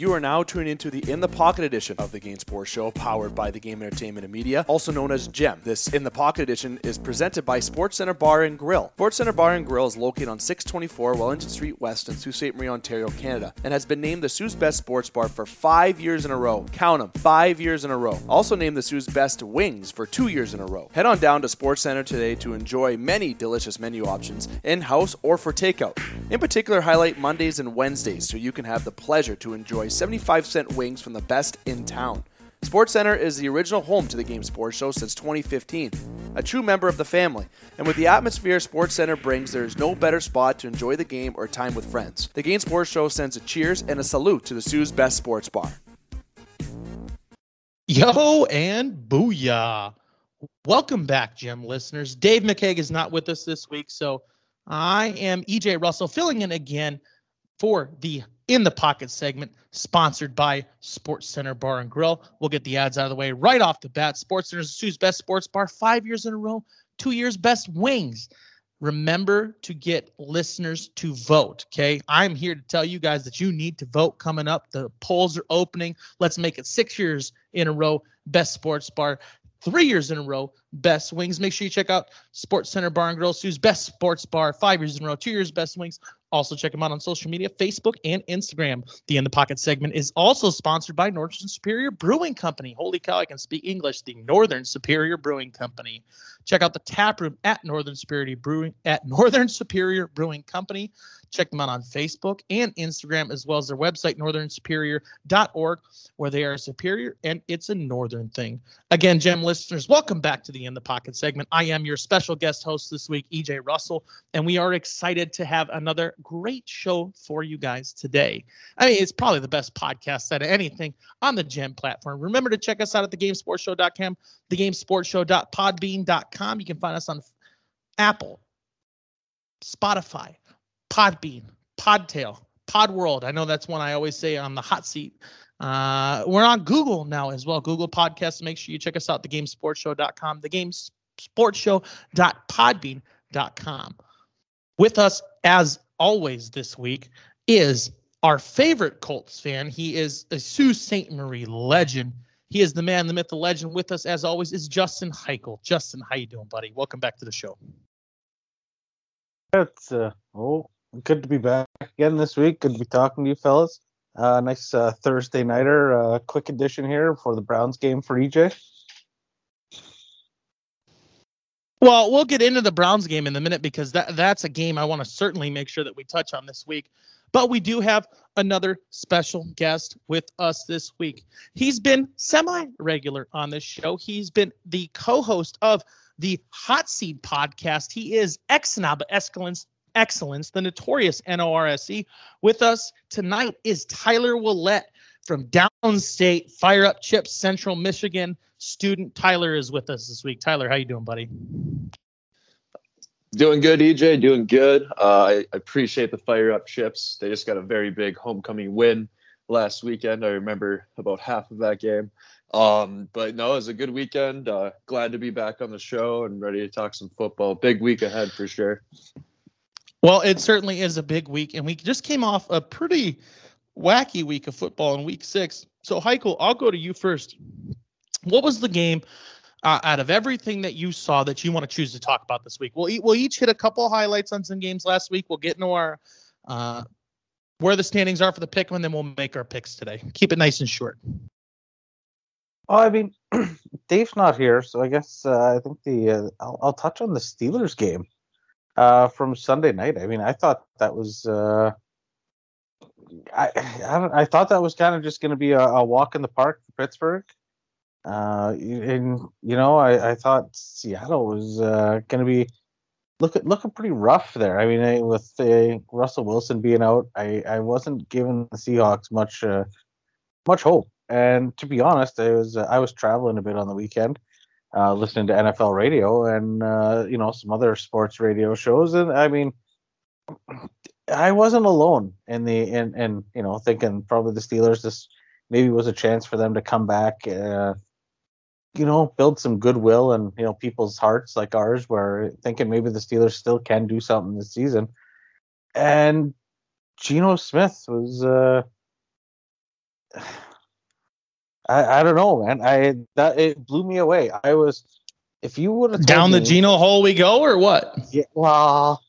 You are now tuning into the In the Pocket edition of the Game Sports Show, powered by the Game Entertainment and Media, also known as GEM. This In the Pocket edition is presented by Sports Center Bar and Grill. Sports Center Bar and Grill is located on 624 Wellington Street West in Sault Ste. Marie, Ontario, Canada, and has been named the Soo's Best Sports Bar for five years in a row. Count them, five years in a row. Also named the Soo's Best Wings for two years in a row. Head on down to Sports Center today to enjoy many delicious menu options in house or for takeout. In particular, highlight Mondays and Wednesdays so you can have the pleasure to enjoy 75 cent wings from the best in town. Sports Center is the original home to the Game Sports Show since 2015, a true member of the family. And with the atmosphere Sports Center brings, there is no better spot to enjoy the game or time with friends. The Game Sports Show sends a cheers and a salute to the Soo's Best Sports Bar. Yo and booyah. Welcome back, Gem listeners. Dave McCaig is not with us this week, so I am EJ Russell filling in again for the In the Pocket segment, sponsored by Sports Center Bar and Grill. We'll get the ads out of the way right off the bat. Sports Center is best sports bar, five years in a row, two years best wings. Remember to get listeners to vote. Okay. I'm here to tell you guys that you need to vote coming up. The polls are opening. Let's make it six years in a row. Best sports bar three years in a row, best wings. Make sure you check out Sports Center Bar and Grill, Soo's best sports bar, five years in a row, two years best wings. Also check them out on social media, Facebook and Instagram. The In the Pocket segment is also sponsored by Northern Superior Brewing Company. Holy cow, I can speak English. The Northern Superior Brewing Company. Check out the tap room at Northern Superior Brewing at Northern Superior Brewing Company. Check them out on Facebook and Instagram, as well as their website, northernsuperior.org, where they are superior and it's a northern thing. Again, Gem listeners, welcome back to the In the Pocket segment. I am your special guest host this week, EJ Russell, and we are excited to have another great show for you guys today. I mean, it's probably the best podcast out of anything on the Gem platform. Remember to check us out at thegamesportshow.com, thegamesportshow.podbean.com. You can find us on Apple, Spotify, Podbean, Podtail, Podworld. I know that's one I always say on the hot seat. Uh, we're on Google now as well. Google Podcasts. Make sure you check us out, thegamesportshow.com, thegamesportshow.podbean.com. With us, as always, this week is our favorite Colts fan. He is a Sault Ste. Marie legend. He is the man, the myth, the legend. With us, as always, is Justin Heichel. Justin, how you doing, buddy? Welcome back to the show. It's uh, oh, good to be back again this week. Good to be talking to you, fellas. Uh, nice uh, Thursday nighter, uh, quick edition here for the Browns game for EJ. Well, we'll get into the Browns game in a minute because that that's a game I want to certainly make sure that we touch on this week. But we do have another special guest with us this week. He's been semi-regular on this show. He's been the co-host of the Hot Seat podcast. He is Exnob Excellence, Excellence, the notorious NORSE. With us tonight is Tyler Willette from Downstate Fire Up Chips, Central Michigan. Student Tyler is with us this week. Tyler, how you doing, buddy? Doing good, EJ. Doing good. Uh, I appreciate the Fire Up Chips. They just got a very big homecoming win last weekend. I remember about half of that game. Um, but no, it was a good weekend. Uh, glad to be back on the show and ready to talk some football. Big week ahead for sure. Well, it certainly is a big week, and we just came off a pretty wacky week of football in week six. So, Heichel, I'll go to you first. What was the game uh, out of everything that you saw that you want to choose to talk about this week? We'll, e- we'll each hit a couple highlights on some games last week. We'll get into our uh, where the standings are for the pick, and then we'll make our picks today. Keep it nice and short. Oh, I mean, Dave's not here, so I guess uh, I think the uh, I'll, I'll touch on the Steelers game uh, from Sunday night. I mean, I thought that was uh, I I, I thought that was kind of just going to be a, a, walk in the park for Pittsburgh. Uh, and you know, I, I thought Seattle was uh, going to be looking looking pretty rough there. I mean, with uh, Russell Wilson being out, I, I wasn't giving the Seahawks much uh, much hope. And to be honest, I was uh, I was traveling a bit on the weekend, uh, listening to NFL radio and uh, you know some other sports radio shows, and I mean, I wasn't alone in the in in you know thinking probably the Steelers this maybe was a chance for them to come back, uh, you know, build some goodwill and you know people's hearts like ours, where thinking maybe the Steelers still can do something this season, and Geno Smith was. Uh, I, I don't know, man. I that it blew me away. I was if you would have Down the me, Geno hole we go, or what? Yeah, well,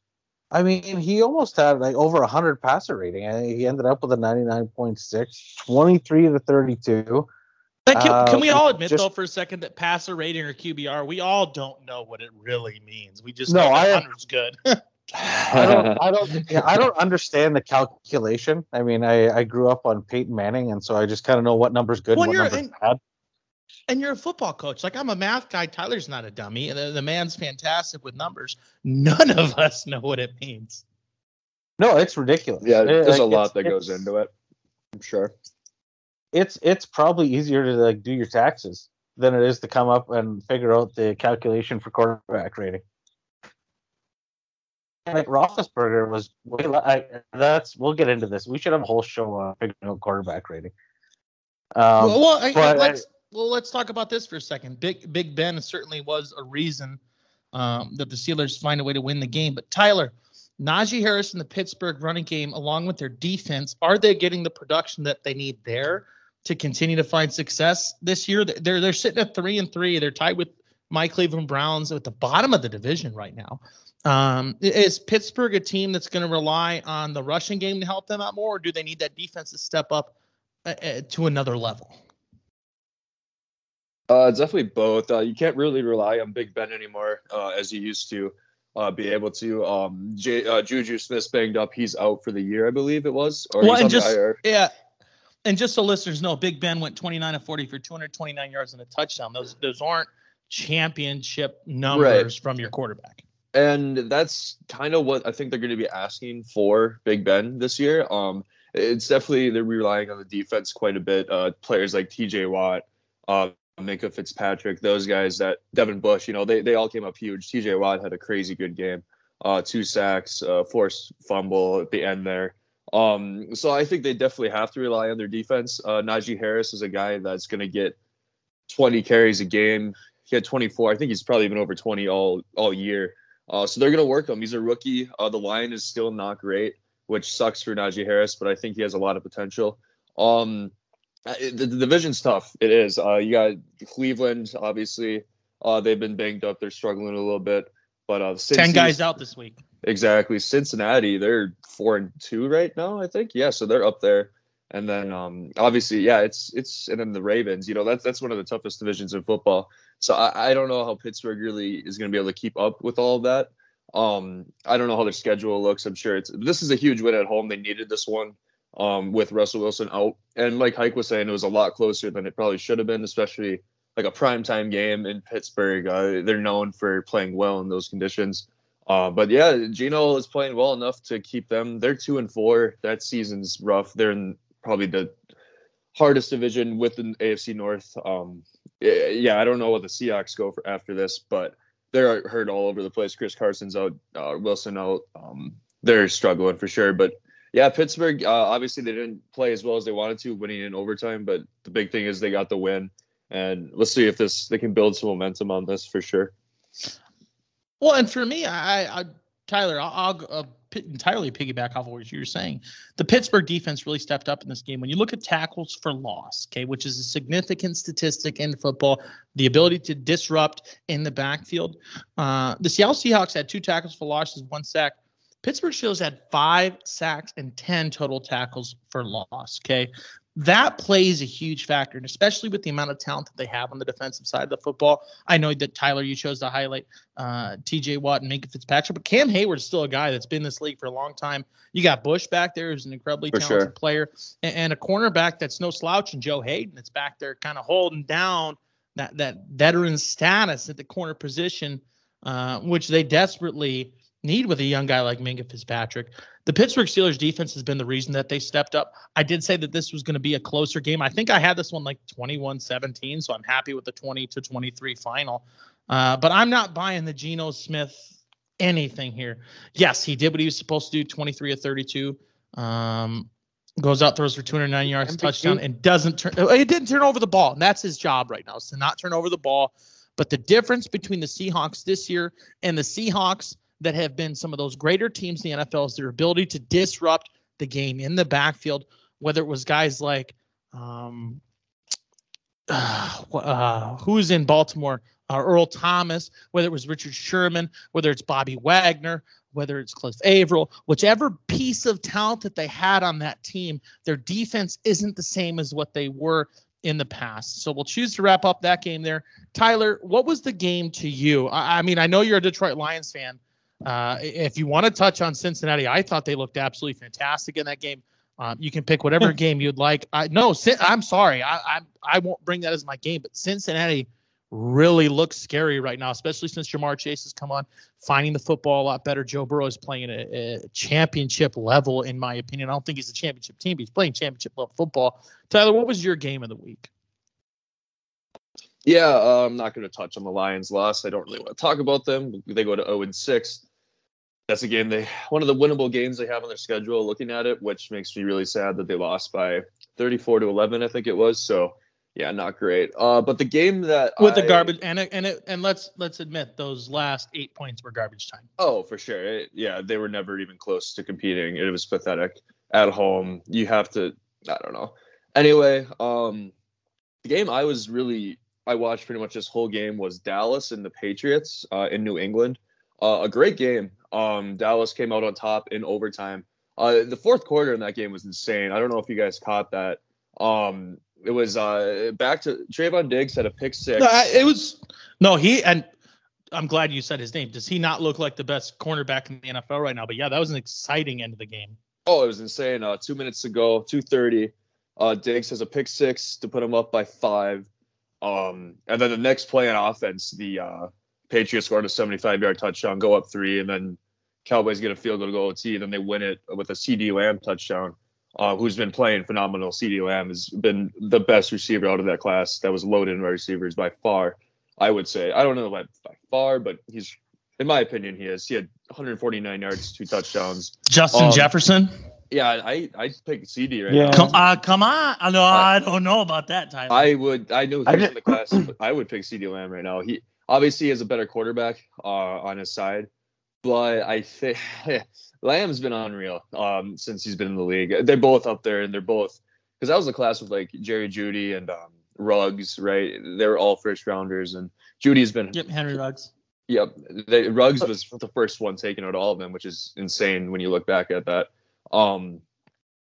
I mean, he almost had like over 100 passer rating. and he ended up with a 99.6, 23 to 32. But can, Uh, can we all admit just- though for a second that passer rating or QBR, we all don't know what it really means. We just No, know I- that hundred's good. I don't, I don't, yeah, I don't understand the calculation. I mean, I, I grew up on Peyton Manning, and so I just kind of know what number's good When and you're what number's in- bad. and you're a football coach. Like I'm a math guy. Tyler's not a dummy. and The, the man's fantastic with numbers. None of us know what it means. No, it's ridiculous. Yeah, It- there's a lot that goes into it. I'm sure. It's it's probably easier to like do your taxes than it is to come up and figure out the calculation for quarterback rating. Like Roethlisberger was way. I, that's we'll get into this. We should have a whole show on figuring out quarterback rating. Um, well, well, I- but I- let's well let's talk about this for a second. Big Big Ben certainly was a reason um, that the Steelers find a way to win the game. But Tyler, Najee Harris and the Pittsburgh running game, along with their defense, are they getting the production that they need there to continue to find success this year? They're they're sitting at three and three. They're tied with my Cleveland Browns at the bottom of the division right now. Um, is Pittsburgh a team that's going to rely on the rushing game to help them out more, or do they need that defense to step up uh, uh, to another level? Uh, it's definitely both. Uh, you can't really rely on Big Ben anymore uh, as you used to uh, be able to. Um, J- uh, Juju Smith's banged up. He's out for the year, I believe it was. Or Well, and just IR. yeah, and just so listeners know, Big Ben went 29 of 40 for 229 yards and a touchdown. Those those aren't championship numbers from your quarterback. and that's kind of what I think they're going to be asking for Big Ben this year. Um, it's definitely they're relying on the defense quite a bit. Uh, players like T.J. Watt, uh, Minkah Fitzpatrick, those guys that Devin Bush, you know, they they all came up huge. T.J. Watt had a crazy good game, uh, two sacks, uh, forced fumble at the end there. Um, so I think they definitely have to rely on their defense. Uh, Najee Harris is a guy that's going to get 20 carries a game. He had 24. I think he's probably been over 20 all all year. Uh, so they're going to work him. He's a rookie. Uh, the line is still not great, which sucks for Najee Harris, but I think he has a lot of potential. Um, the, the division's tough. It is. Uh, you got Cleveland, obviously. Uh, they've been banged up. They're struggling a little bit. But uh, Ten guys out this week. Exactly. Cincinnati, they're four and two right now, I think. Yeah, so they're up there. And then um obviously, yeah, it's it's and then the Ravens, you know, that's that's one of the toughest divisions in football. So I, I don't know how Pittsburgh really is gonna be able to keep up with all of that. Um, I don't know how their schedule looks. I'm sure it's this is a huge win at home. They needed this one um with Russell Wilson out. And like Hike was saying, it was a lot closer than it probably should have been, especially like a primetime game in Pittsburgh. Uh, they're known for playing well in those conditions. Uh, but yeah, Geno is playing well enough to keep them. They're two and four. That season's rough. They're in probably the hardest division with the AFC North. Um, yeah, I don't know what the Seahawks go for after this, but they're hurt all over the place. Chris Carson's out, uh, Wilson out. Um, they're struggling for sure. But yeah, Pittsburgh. Uh, obviously, they didn't play as well as they wanted to, winning in overtime. But the big thing is they got the win, and let's see if this they can build some momentum on this for sure. Well, and for me, I, I Tyler, I'll, I'll uh, entirely piggyback off of what you were saying. The Pittsburgh defense really stepped up in this game. When you look at tackles for loss, okay, which is a significant statistic in football, the ability to disrupt in the backfield. Uh, the Seattle Seahawks had two tackles for losses, one sack. Pittsburgh Steelers had five sacks and 10 total tackles for loss. Okay. That plays a huge factor, and especially with the amount of talent that they have on the defensive side of the football. I know that Tyler, you chose to highlight uh, TJ Watt and Minkah Fitzpatrick, but Cam Heyward is still a guy that's been in this league for a long time. You got Bush back there, who's an incredibly For talented sure. player, and, and a cornerback that's no slouch, and Joe Haden that's back there kind of holding down that that veteran status at the corner position, uh, which they desperately need with a young guy like Minkah Fitzpatrick. The Pittsburgh Steelers defense has been the reason that they stepped up. I did say that this was going to be a closer game. I think I had this one like 21-17, so I'm happy with the 20 to 23 final. Uh, but I'm not buying the Geno Smith anything here. Yes, he did what he was supposed to do, 23 of 32. Um, goes out, throws for 209 yards, MVP. touchdown, and doesn't turn. uh, He didn't turn over the ball, and that's his job right now, is to not turn over the ball. But the difference between the Seahawks this year and the Seahawks that have been some of those greater teams in the NFL is their ability to disrupt the game in the backfield, whether it was guys like um, uh, who's in Baltimore? Uh, Earl Thomas, whether it was Richard Sherman, whether it's Bobby Wagner, whether it's Cliff Avril, whichever piece of talent that they had on that team, their defense isn't the same as what they were in the past. So we'll choose to wrap up that game there. Tyler, what was the game to you? I, I mean, I know you're a Detroit Lions fan. Uh, if you want to touch on Cincinnati, I thought they looked absolutely fantastic in that game. Um, you can pick whatever game you'd like. I no, I'm sorry, I, I I won't bring that as my game, but Cincinnati really looks scary right now, especially since Ja'Marr Chase has come on, finding the football a lot better. Joe Burrow is playing at a, a championship level, in my opinion. I don't think he's a championship team, but he's playing championship level football. Tyler, what was your game of the week? Yeah, uh, I'm not going to touch on the Lions' loss. I don't really want to talk about them. They go to 0 and 6. That's a game they one of the winnable games they have on their schedule. Looking at it, which makes me really sad that they lost by 34 to 11, I think it was. So yeah, not great. Uh, but the game that with I, the garbage and it, and it, and let's let's admit those last eight points were garbage time. Oh, for sure. It, yeah, they were never even close to competing. It was pathetic. At home, you have to. I don't know. Anyway, um, the game I was really I watched pretty much this whole game was Dallas and the Patriots uh, in New England. Uh, a great game. Um, Dallas came out on top in overtime. Uh, the fourth quarter in that game was insane. I don't know if you guys caught that. Um, it was uh back to Trevon Diggs had a pick six. No, it was no he and I'm glad you said his name. Does he not look like the best cornerback in the NFL right now? But yeah, that was an exciting end of the game. Oh, it was insane. Uh, two minutes to go, two thirty. Uh, Diggs has a pick six to put him up by five. Um, and then the next play on offense, the uh, Patriots scored a 75 yard touchdown, go up three, and then Cowboys get a field goal to go OT, and then they win it with a CeeDee Lamb touchdown uh, who's been playing phenomenal. CeeDee Lamb has been the best receiver out of that class that was loaded in receivers by far. I would say. I don't know by, by far, but he's, in my opinion, he is. He had 149 yards, two touchdowns. Justin um, Jefferson. Yeah, I I pick CeeDee right yeah. now. Come, uh, come on, I know I, I don't know about that Tyler. I would. I know he's in the class. I would pick CeeDee Lamb right now. He obviously he has a better quarterback uh, on his side, but I think Lamb's been unreal um, since he's been in the league. They're both up there, and they're both because that was a class with like Jerry Jeudy and um, Ruggs, right? They're all first rounders, and Jeudy's been yep Henry Ruggs. Yep, they, Ruggs was the first one taken out of all of them, which is insane when you look back at that. Um,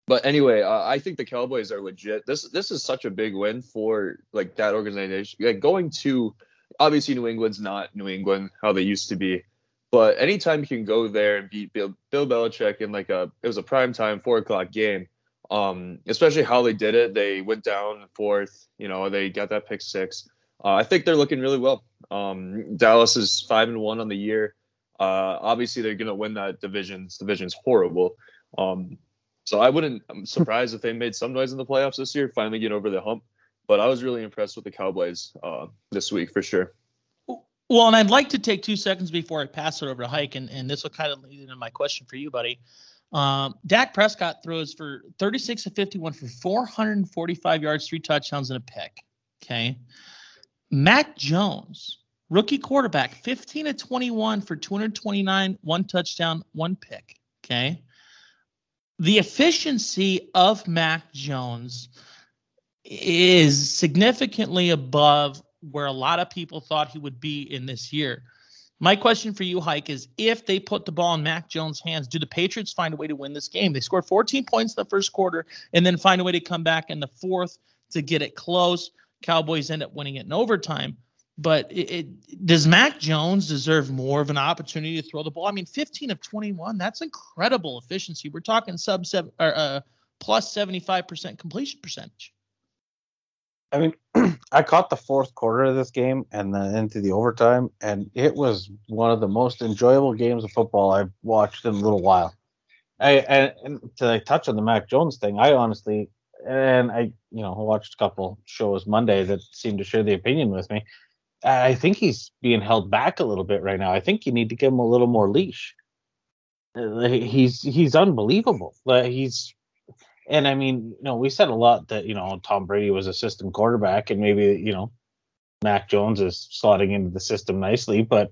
but anyway, uh, I think the Cowboys are legit. This this is such a big win for like that organization. Like going to obviously New England's not New England how they used to be. But anytime you can go there and beat Bill, Bill Belichick in like a it was a prime time four o'clock game, um, especially how they did it. They went down fourth, you know, they got that pick six. Uh, I think they're looking really well. Um, Dallas is five and one on the year. Uh, obviously, they're gonna win that division. This division's horrible. Um, so I wouldn't. I'm surprised if they made some noise in the playoffs this year, finally get over the hump. But I was really impressed with the Cowboys uh, this week for sure. Well, and I'd like to take two seconds before I pass it over to Hike, and, and this will kind of lead into my question for you, buddy. Um, Dak Prescott throws for 36 to 51 for 445 yards, three touchdowns, and a pick. Okay. Mac Jones, rookie quarterback, 15 to 21 for 229, one touchdown, one pick. Okay. The efficiency of Mac Jones is significantly above where a lot of people thought he would be in this year. My question for you, Hike, is if they put the ball in Mac Jones' hands, do the Patriots find a way to win this game? They scored 14 points in the first quarter and then find a way to come back in the fourth to get it close. Cowboys end up winning it in overtime. But it, it, does Mac Jones deserve more of an opportunity to throw the ball? I mean, 15 of 21, that's incredible efficiency. We're talking sub seven or uh, plus 75% completion percentage. I mean, I caught the fourth quarter of this game and then into the overtime, and it was one of the most enjoyable games of football I've watched in a little while. I and, and to like, touch on the Mac Jones thing, I honestly and I you know watched a couple shows Monday that seemed to share the opinion with me. I think he's being held back a little bit right now. I think you need to give him a little more leash. Uh, he's he's unbelievable. He's and I mean, you know, we said a lot that you know Tom Brady was a system quarterback, and maybe you know Mac Jones is slotting into the system nicely, but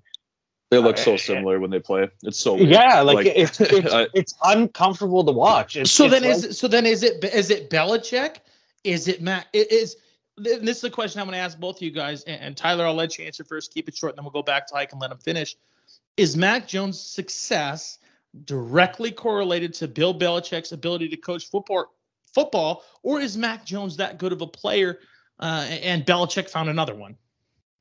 they look so similar when they play. It's so weird. yeah, like, like it's it's, it's uncomfortable to watch. It's, so it's then like, is so then is it is it Belichick? Is it Mac? It is this is a question I'm going to ask both of you guys. And, and, Tyler, I'll let you answer first. Keep it short, and then we'll go back to Ike and let him finish. Is Mac Jones' success directly correlated to Bill Belichick's ability to coach football, football, or is Mac Jones that good of a player? Uh, and Belichick found another one.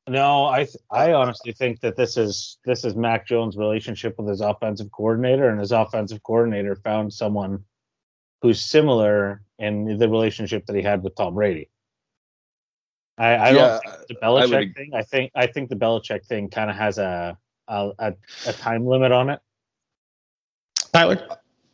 No, I th- I honestly think that this is this is Mac Jones' relationship with his offensive coordinator, and his offensive coordinator found someone who's similar in the relationship that he had with Tom Brady. I, I yeah, don't think the Belichick I would, thing. I think I think the Belichick thing kind of has a, a a time limit on it. Tyler,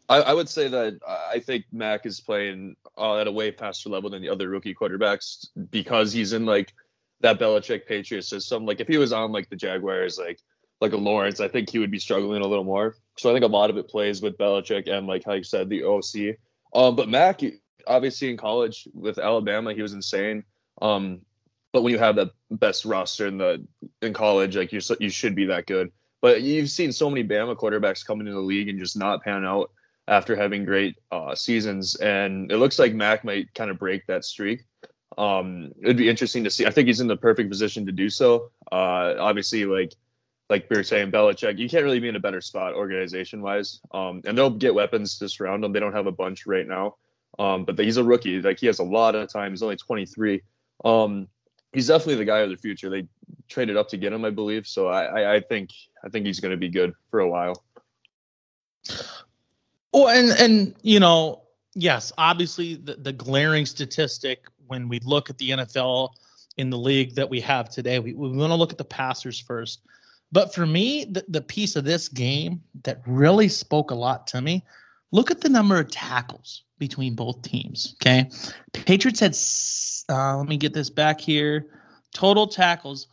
I, I, would say that I think Mac is playing uh, at a way faster level than the other rookie quarterbacks because he's in like that Belichick Patriots system. Like if he was on like the Jaguars, like like a Lawrence, I think he would be struggling a little more. So I think a lot of it plays with Belichick and like how you said the OC. Um, but Mac, obviously in college with Alabama, he was insane. Um, but when you have the best roster in the in college, like you you should be that good. But you've seen so many Bama quarterbacks come into the league and just not pan out after having great uh, seasons, and it looks like Mac might kind of break that streak. Um, it'd be interesting to see. I think he's in the perfect position to do so. Uh, obviously, like like we were saying, Belichick, you can't really be in a better spot organization wise. Um, and they'll get weapons to surround him. They don't have a bunch right now. Um, but he's a rookie. Like he has a lot of time. He's only 23. Um, he's definitely the guy of the future. They traded up to get him, I believe. So I, I, I think I think he's going to be good for a while. Oh, and and you know, yes, obviously the, the glaring statistic when we look at the NFL in the league that we have today, we, we want to look at the passers first. But for me, the, the piece of this game that really spoke a lot to me, look at the number of tackles between both teams. Okay. Patriots had uh, let me get this back here. Total tackles,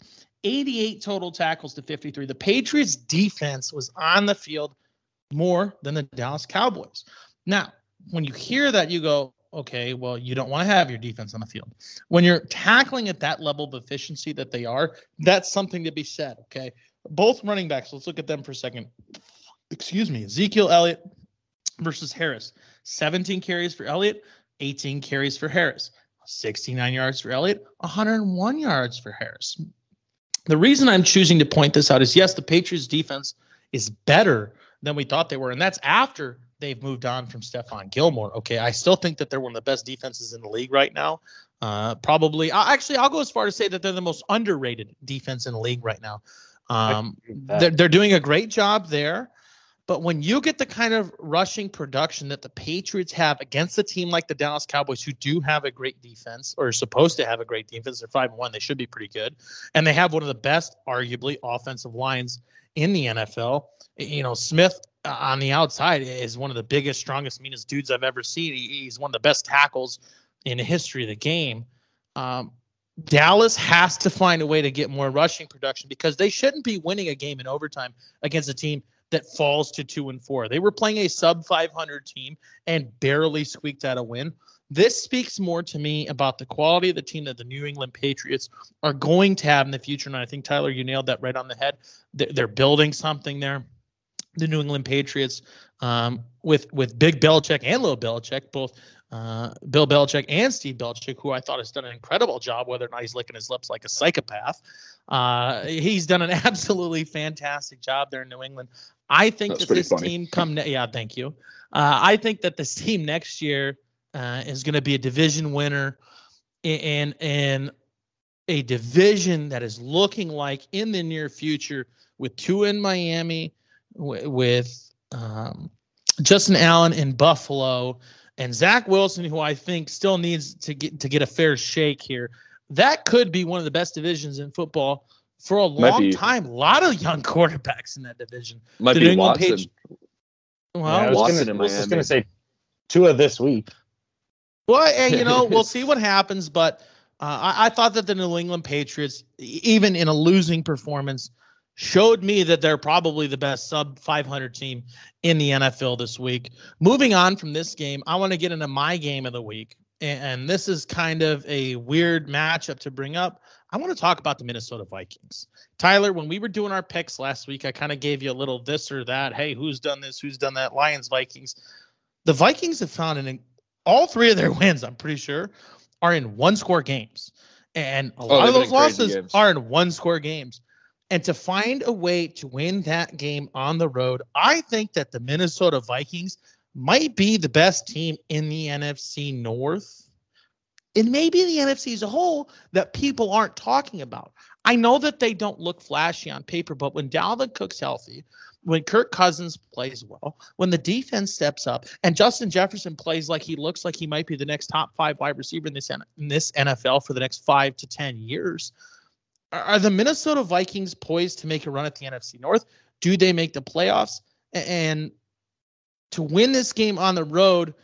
88 total tackles to 53. The Patriots defense was on the field more than the Dallas Cowboys. Now, when you hear that, you go, okay, well, you don't want to have your defense on the field. When you're tackling at that level of efficiency that they are, that's something to be said, okay? Both running backs, let's look at them for a second. Excuse me, Ezekiel Elliott versus Harris. 17 carries for Elliott, 18 carries for Harris. 69 yards for Elliott, 101 yards for Harris. The reason I'm choosing to point this out is yes, the Patriots defense is better than we thought they were, and that's after they've moved on from Stephon Gilmore. Okay, I still think that they're one of the best defenses in the league right now. Uh, probably, actually, I'll go as far to say that they're the most underrated defense in the league right now. Um, they're, they're doing a great job there. But when you get the kind of rushing production that the Patriots have against a team like the Dallas Cowboys, who do have a great defense or are supposed to have a great defense, they're five one, they should be pretty good, and they have one of the best, arguably, offensive lines in the NFL. You know, Smith uh, on the outside is one of the biggest, strongest, meanest dudes I've ever seen. He's one of the best tackles in the history of the game. Um, Dallas has to find a way to get more rushing production because they shouldn't be winning a game in overtime against a team that falls to two and four. They were playing a sub 500 team and barely squeaked out a win. This speaks more to me about the quality of the team that the New England Patriots are going to have in the future. And I think Tyler, you nailed that right on the head. They're building something there. The New England Patriots, um, with with Big Belichick and Little Belichick, both uh, Bill Belichick and Steve Belichick, who I thought has done an incredible job, whether or not he's licking his lips like a psychopath. Uh, he's done an absolutely fantastic job there in New England. I think That's that this funny. team come ne- yeah, thank you. Uh, I think that this team next year uh, is going to be a division winner and in a division that is looking like in the near future with Tua in Miami, w- with um, Justin Allen in Buffalo, and Zach Wilson, who I think still needs to get to get a fair shake here. That could be one of the best divisions in football for a long be, time. A lot of young quarterbacks in that division. Might the be Watson. Page, well, yeah, I was, Watson gonna, I was just going to say two of this week. Well, and, you know, we'll see what happens. But uh, I, I, thought that the New England Patriots, even in a losing performance, showed me that they're probably the best sub 500 team in the NFL this week. Moving on from this game, I want to get into my game of the week. And, this is kind of a weird matchup to bring up. I want to talk about the Minnesota Vikings. Tyler, when we were doing our picks last week, I kind of gave you a little this or that. Hey, who's done this? Who's done that? Lions, Vikings. The Vikings have found an all three of their wins, I'm pretty sure, are in one score games. And a Oh, lot of those been in crazy losses are in one score games. And to find a way to win that game on the road, I think that the Minnesota Vikings might be the best team in the NFC North. And maybe the NFC as a whole that people aren't talking about. I know that they don't look flashy on paper, but when Dalvin Cook's healthy, when Kirk Cousins plays well, when the defense steps up, and Justin Jefferson plays like he looks like he might be the next top five wide receiver in this in this NFL for the next five to ten years, are, the Minnesota Vikings poised to make a run at the NFC North? Do they make the playoffs? And to win this game on the road,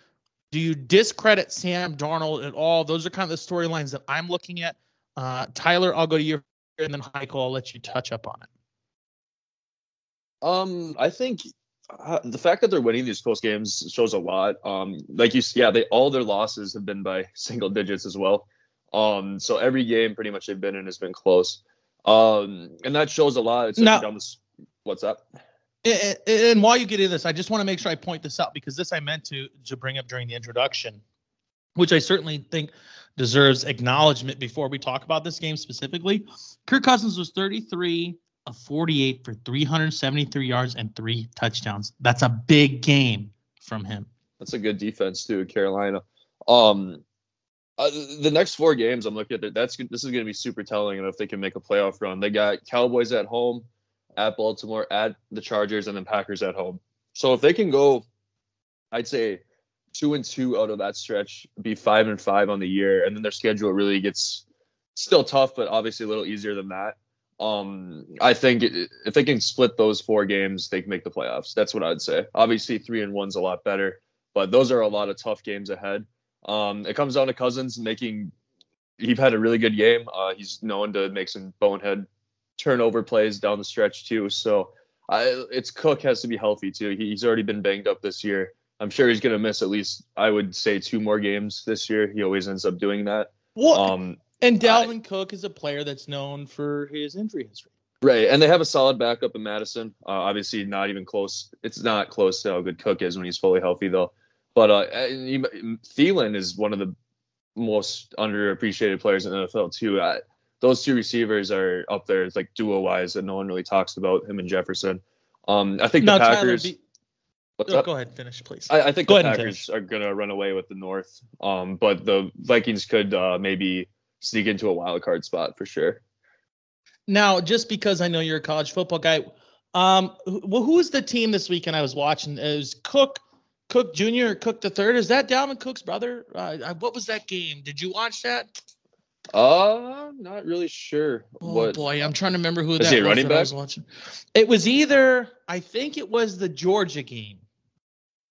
do you discredit Sam Darnold at all? Those are kind of the storylines that I'm looking at. Uh, Tyler, I'll go to you, and then Heiko, I'll let you touch up on it. Um, I think uh, the fact that they're winning these close games shows a lot. Um, like you, yeah, they all their losses have been by single digits as well. Um, so every game pretty much they've been in has been close. Um, and that shows a lot. It's Now- this. What's up? And, and while you get into this, I just want to make sure I point this out because this I meant to to bring up during the introduction, which I certainly think deserves acknowledgement before we talk about this game specifically. Kirk Cousins was 33 of 48 for 373 yards and three touchdowns. That's a big game from him. That's a good defense too, Carolina. Um, uh, the next four games I'm looking at, that- that's this is going to be super telling, and if they can make a playoff run, they got Cowboys at home, at Baltimore, at the Chargers, and then Packers at home. So if they can go, I'd say two and two out of that stretch, be five and five on the year, and then their schedule really gets still tough, but obviously a little easier than that. Um, I think if they can split those four games, they can make the playoffs. That's what I'd say. Obviously, three and one's a lot better, but those are a lot of tough games ahead. Um, it comes down to Cousins making. He's had a really good game. Uh, he's known to make some bonehead turnover plays down the stretch too. So I, it's Cook has to be healthy too. He, he's already been banged up this year. I'm sure he's going to miss at least I would say two more games this year. He always ends up doing that. Well, Um, and Dalvin Cook is a player that's known for his injury history. Right, and they have a solid backup in Mattison. Uh, obviously, not even close. It's not close to how good Cook is when he's fully healthy, though. But uh, Thielen is one of the most underappreciated players in the NFL too. Uh, those two receivers are up there, it's like duo wise, that no one really talks about him and Jefferson. Um, I think Now, the Tyler, Packers. be- oh, go ahead, finish, please. I, I think Go the Packers are gonna run away with the North. Um, but the Vikings could uh, maybe sneak into a wild card spot for sure. Now, just because I know you're a college football guy, um, who, well, who was the team this weekend I was watching? It was Cook, Cook Jr. or Cook the third. Is that Dalvin Cook's brother? Uh, what was that game? Did you watch that? Uh, not really sure Oh what. boy, I'm trying to remember who that he a was running that I back? was watching. It was either I think it was the Georgia game,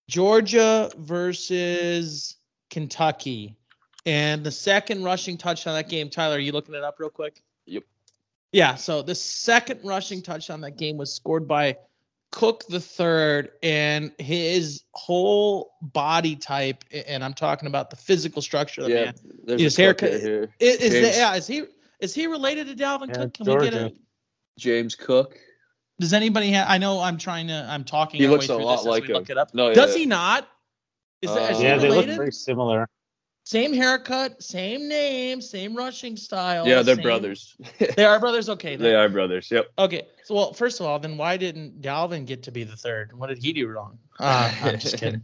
Georgia versus Kentucky, and the second rushing touchdown that game. Tyler, are you looking it up real quick? Yep. Yeah. So the second rushing touchdown that game was scored by Cook the third, and his whole body type, and I'm talking about the physical structure of the Yeah, man. there's His a haircut- here. Is, is, the, yeah, is he is he related to Dalvin Yeah, Cook? Can we get a? James Cook. Does anybody have? I know I'm trying to. I'm talking. He our looks way a lot this like him. Look it up. No, Does yeah. he not? Is, that, is Uh, he yeah, they look related? very similar. Same haircut, same name, same rushing style. Yeah, they're same- brothers. They are brothers. Okay. they are brothers. Yep. Okay. So, well, first of all, then why didn't Dalvin get to be the third? What did he do wrong? Uh, I'm just kidding.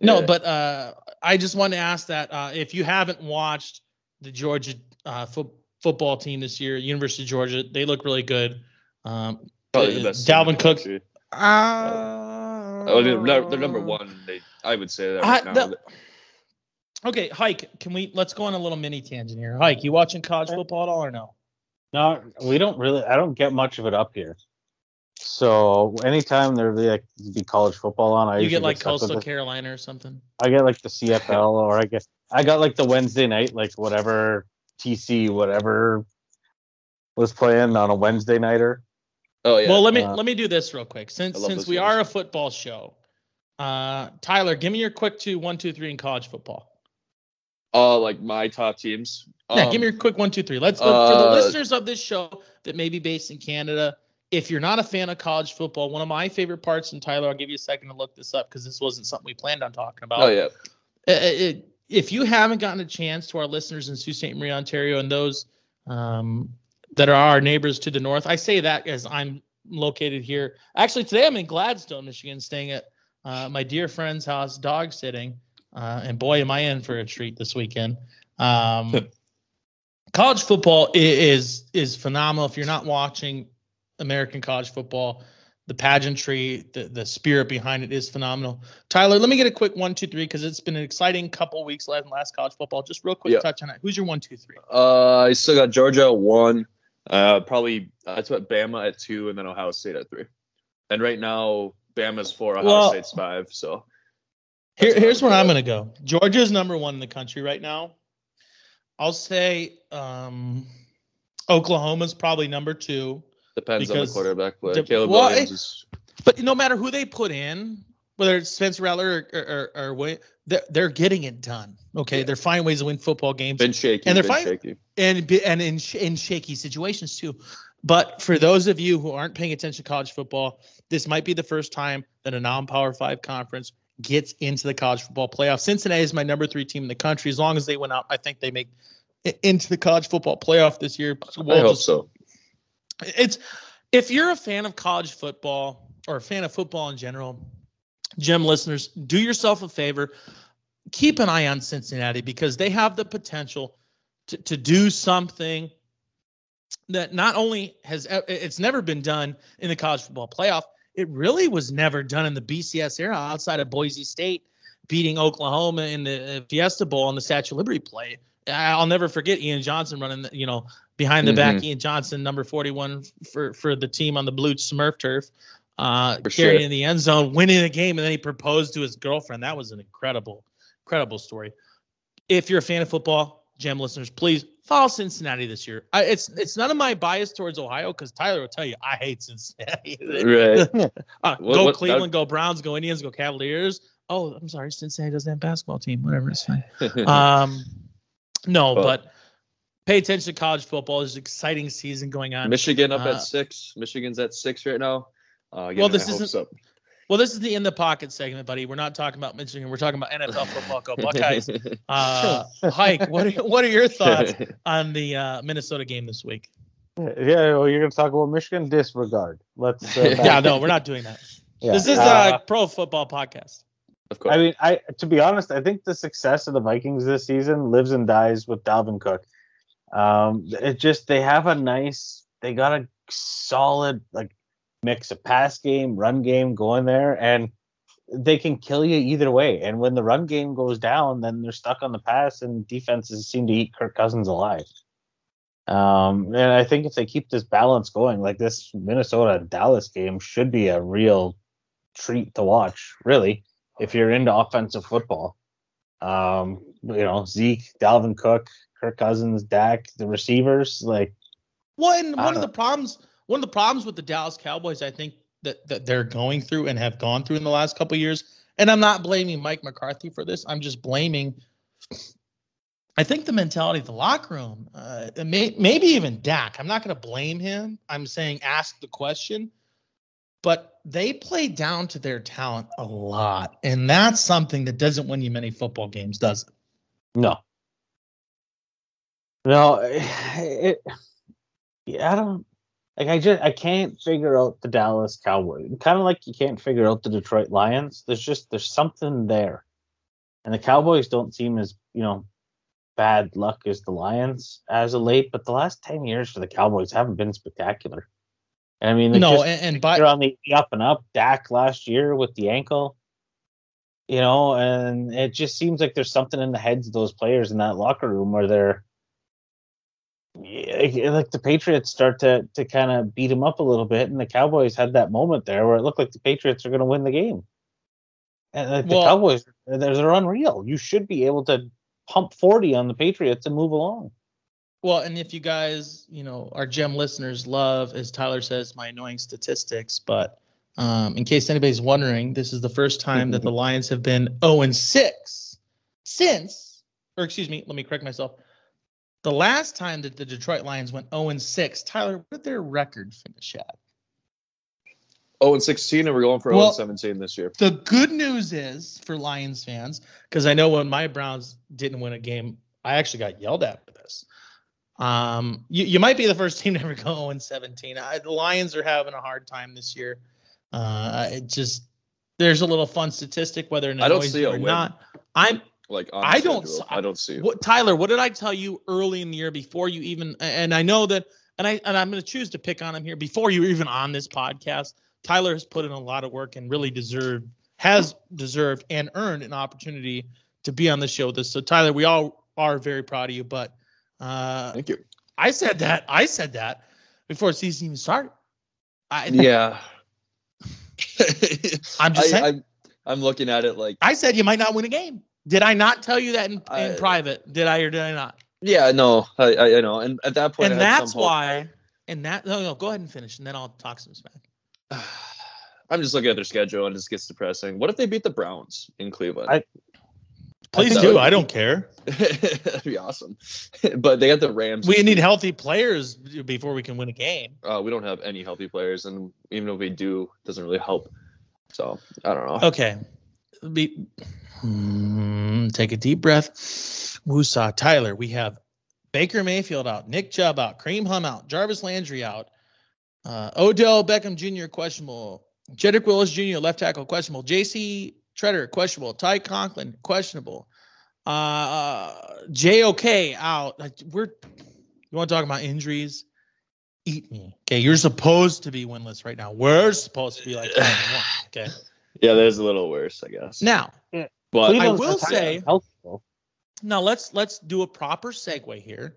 No, Yeah. but uh, I just want to ask that uh, if you haven't watched the Georgia uh, fo- football team this year, University of Georgia, they look really good. Um, Probably the best. Dalvin Cook. Uh, Oh, they're, they're number one. They, I would say that I- right now. the- okay, Hike, can we let's go on a little mini tangent here. Hike, you watching college football at all or no? No, we don't really. I don't get much of it up here. So anytime there be like be college football on, I you usually get like stuck with Coastal Carolina or something. I get like the CFL, or I get I got like the Wednesday night, like whatever TC whatever was playing on a Wednesday nighter. oh yeah. Well, let me Uh, let me do this real quick. Since since we games. are a football show, uh, Tyler, give me your quick two, one, two, three in college football. Uh, like my top teams. Yeah, Um, give me your quick one, two, three. Let's look for the uh, listeners of this show that may be based in Canada. If you're not a fan of college football, one of my favorite parts, and Tyler, I'll give you a second to look this up because this wasn't something we planned on talking about. Oh yeah. Uh, it- if you haven't gotten a chance to our listeners in Sault Ste. Marie, Ontario, and those um, that are our neighbors to the north, I say that as I'm located here. Actually, today I'm in Gladstone, Michigan, staying at uh, my dear friend's house, dog sitting. Uh, and boy, am I in for a treat this weekend. Um, college football is is phenomenal. If you're not watching American college football, the pageantry, the the spirit behind it is phenomenal. Tyler, let me get a quick one, two, three because it's been an exciting couple weeks last last college football. Just real quick Yeah. touch on it. Who's your one, two, three? Uh, I still got Georgia at one. Uh, probably that's what Bama at two, and then Ohio State at three. And right now, Bama's four, Ohio Well- State's five. So Here, here's where I'm going to go. Georgia's number one in the country right now. I'll say um, Oklahoma's probably number two. depends on the quarterback play. the- Caleb well, Williams is But no matter who they put in, whether it's Spencer Rattler or, or, or, or they're, they're getting it done. Okay, Yeah. they're finding ways to win football games. been shaky. And they're been fine- shaky. and and in sh- in shaky situations too. But for those of you who aren't paying attention to college football, this might be the first time that a non-power five conference gets into the college football playoff. Cincinnati is my number three team in the country. As long as they win out, I think they make it into the college football playoff this year. I We'll hope just- so. it's if you're a fan of college football or a fan of football in general, Gem listeners, do yourself a favor. Keep an eye on Cincinnati because they have the potential to, to do something that not only has it's never been done in the college football playoff, it really was never done in the BCS era outside of Boise State beating Oklahoma in the uh, Fiesta Bowl on the Statue of Liberty play. I'll never forget Ian Johnson running, the, you know, behind the back. Ian Johnson, number 41 for for the team on the blue Smurf turf, uh, For carrying sure. in the end zone, winning the game, and then he proposed to his girlfriend. That was an incredible, incredible story. If you're a fan of football, Gem listeners, please follow Cincinnati this year. I, it's it's none of my bias towards Ohio because Tyler will tell you I hate Cincinnati. Right. Uh, What- go what- Cleveland, go Browns, go Indians, go Cavaliers. Oh, I'm sorry, Cincinnati doesn't have a basketball team. Whatever, it's fine. Um, no, Well- but pay attention to college football. There's an exciting season going on. Michigan up Uh, at six. Michigan's at six right now. Uh, Well, this isn't-. Well, this is the in the pocket segment, buddy. We're not talking about Michigan. We're talking about NFL football. Go Buckeyes. Uh, Hike, what are, what are your thoughts on the uh, Minnesota game this week? Yeah, well, you're going to talk about Michigan? Disregard. Let's. Uh, Yeah, no, we're not doing that. yeah. This is Uh, a pro football podcast. of course. I mean, I to be honest, I think the success of the Vikings this season lives and dies with Dalvin Cook. Um, it just they have a nice, they got a solid like mix of pass game, run game going there, and they can kill you either way. And when the run game goes down, then they're stuck on the pass, and defenses seem to eat Kirk Cousins alive. Um, and I think if they keep this balance going, like this Minnesota Dallas game should be a real treat to watch, really if you're into offensive football. Um, you know, Zeke, Dalvin Cook, Kirk Cousins, Dak, the receivers, like Well, and one of the problems, one of the problems with the Dallas Cowboys, I think that that they're going through and have gone through in the last couple years, and I'm not blaming Mike McCarthy for this. I'm just blaming. I think the mentality of the locker room, uh, may, maybe even Dak. I'm not going to blame him. I'm saying ask the question, but they play down to their talent a lot, and that's something that doesn't win you many football games, does it? no. No, it, yeah, I don't like I just I can't figure out the Dallas Cowboys. Kind of like you can't figure out the Detroit Lions. There's just there's something there. And the Cowboys don't seem as, you know, bad luck as the Lions as of late, but the last 10 years for the Cowboys haven't been spectacular. I mean, no, just- and, and by they're on the up and up. Dak last year with the ankle, you know, and it just seems like there's something in the heads of those players in that locker room where they're yeah, like the Patriots start to to kind of beat them up a little bit, and the Cowboys had that moment there where it looked like the Patriots are going to win the game. And like the Cowboys, they're, they're unreal. You should be able to pump 40 on the Patriots and move along. Well, and if you guys, you know, our gem listeners love, as Tyler says, my annoying statistics, but um, in case anybody's wondering, this is the first time that the Lions have been 0 and 6 since, or excuse me, let me correct myself. The last time that the Detroit Lions went 0 and 6, Tyler, what did their record finish at? 0 and 16, and we're going for 0 Well- and 17 this year. The good news is for Lions fans, because I know when my Browns didn't win a game, I actually got yelled at for this. Um, you, you might be the first team to ever go 0 17. I, the Lions are having a hard time this year. Uh, it just there's a little fun statistic whether it I don't see you a or win. not. I'm Like I don't schedule. I don't see. it. what Tyler, what did I tell you early in the year before you even and I know that and I and I'm going to choose to pick on him here before you even on this podcast. Tyler has put in a lot of work and really deserved has deserved and earned an opportunity to be on the show with us. So Tyler, we all are very proud of you, but uh Thank you. I said that I said that before the season even started. I Yeah. I'm just I, saying. I, I'm looking at it like, I said you might not win a game. Did I not tell you that in, in I- private? Did I or did I not? yeah, no, I, I, I know. And at that point, and I that's some why. And that no, no, go ahead and finish, and then I'll talk some smack. I'm just looking at their schedule and it just gets depressing. What if they beat the Browns in Cleveland? I- Please That do. would I don't care. That'd be awesome. but they got the Rams. We need healthy players before we can win a game. Uh, we don't have any healthy players, and even if we do, it doesn't really help. So I don't know. Okay. Be, Hmm, take a deep breath. Woosah. Tyler, we have Baker Mayfield out, Nick Chubb out, Kareem Hunt out, Jarvis Landry out, uh, Odell Beckham Jr. questionable, Jedrick Wills Jr. left tackle questionable, J.C. Tretter questionable, Ty Conklin questionable, uh, JOK out. Like we're, you want to talk about injuries? Eat me. Okay, you're supposed to be winless right now. We're supposed to be like. Okay. Yeah, there's a little worse, I guess. Now, but Cleveland's will say- healthy, now let's let's do a proper segue here.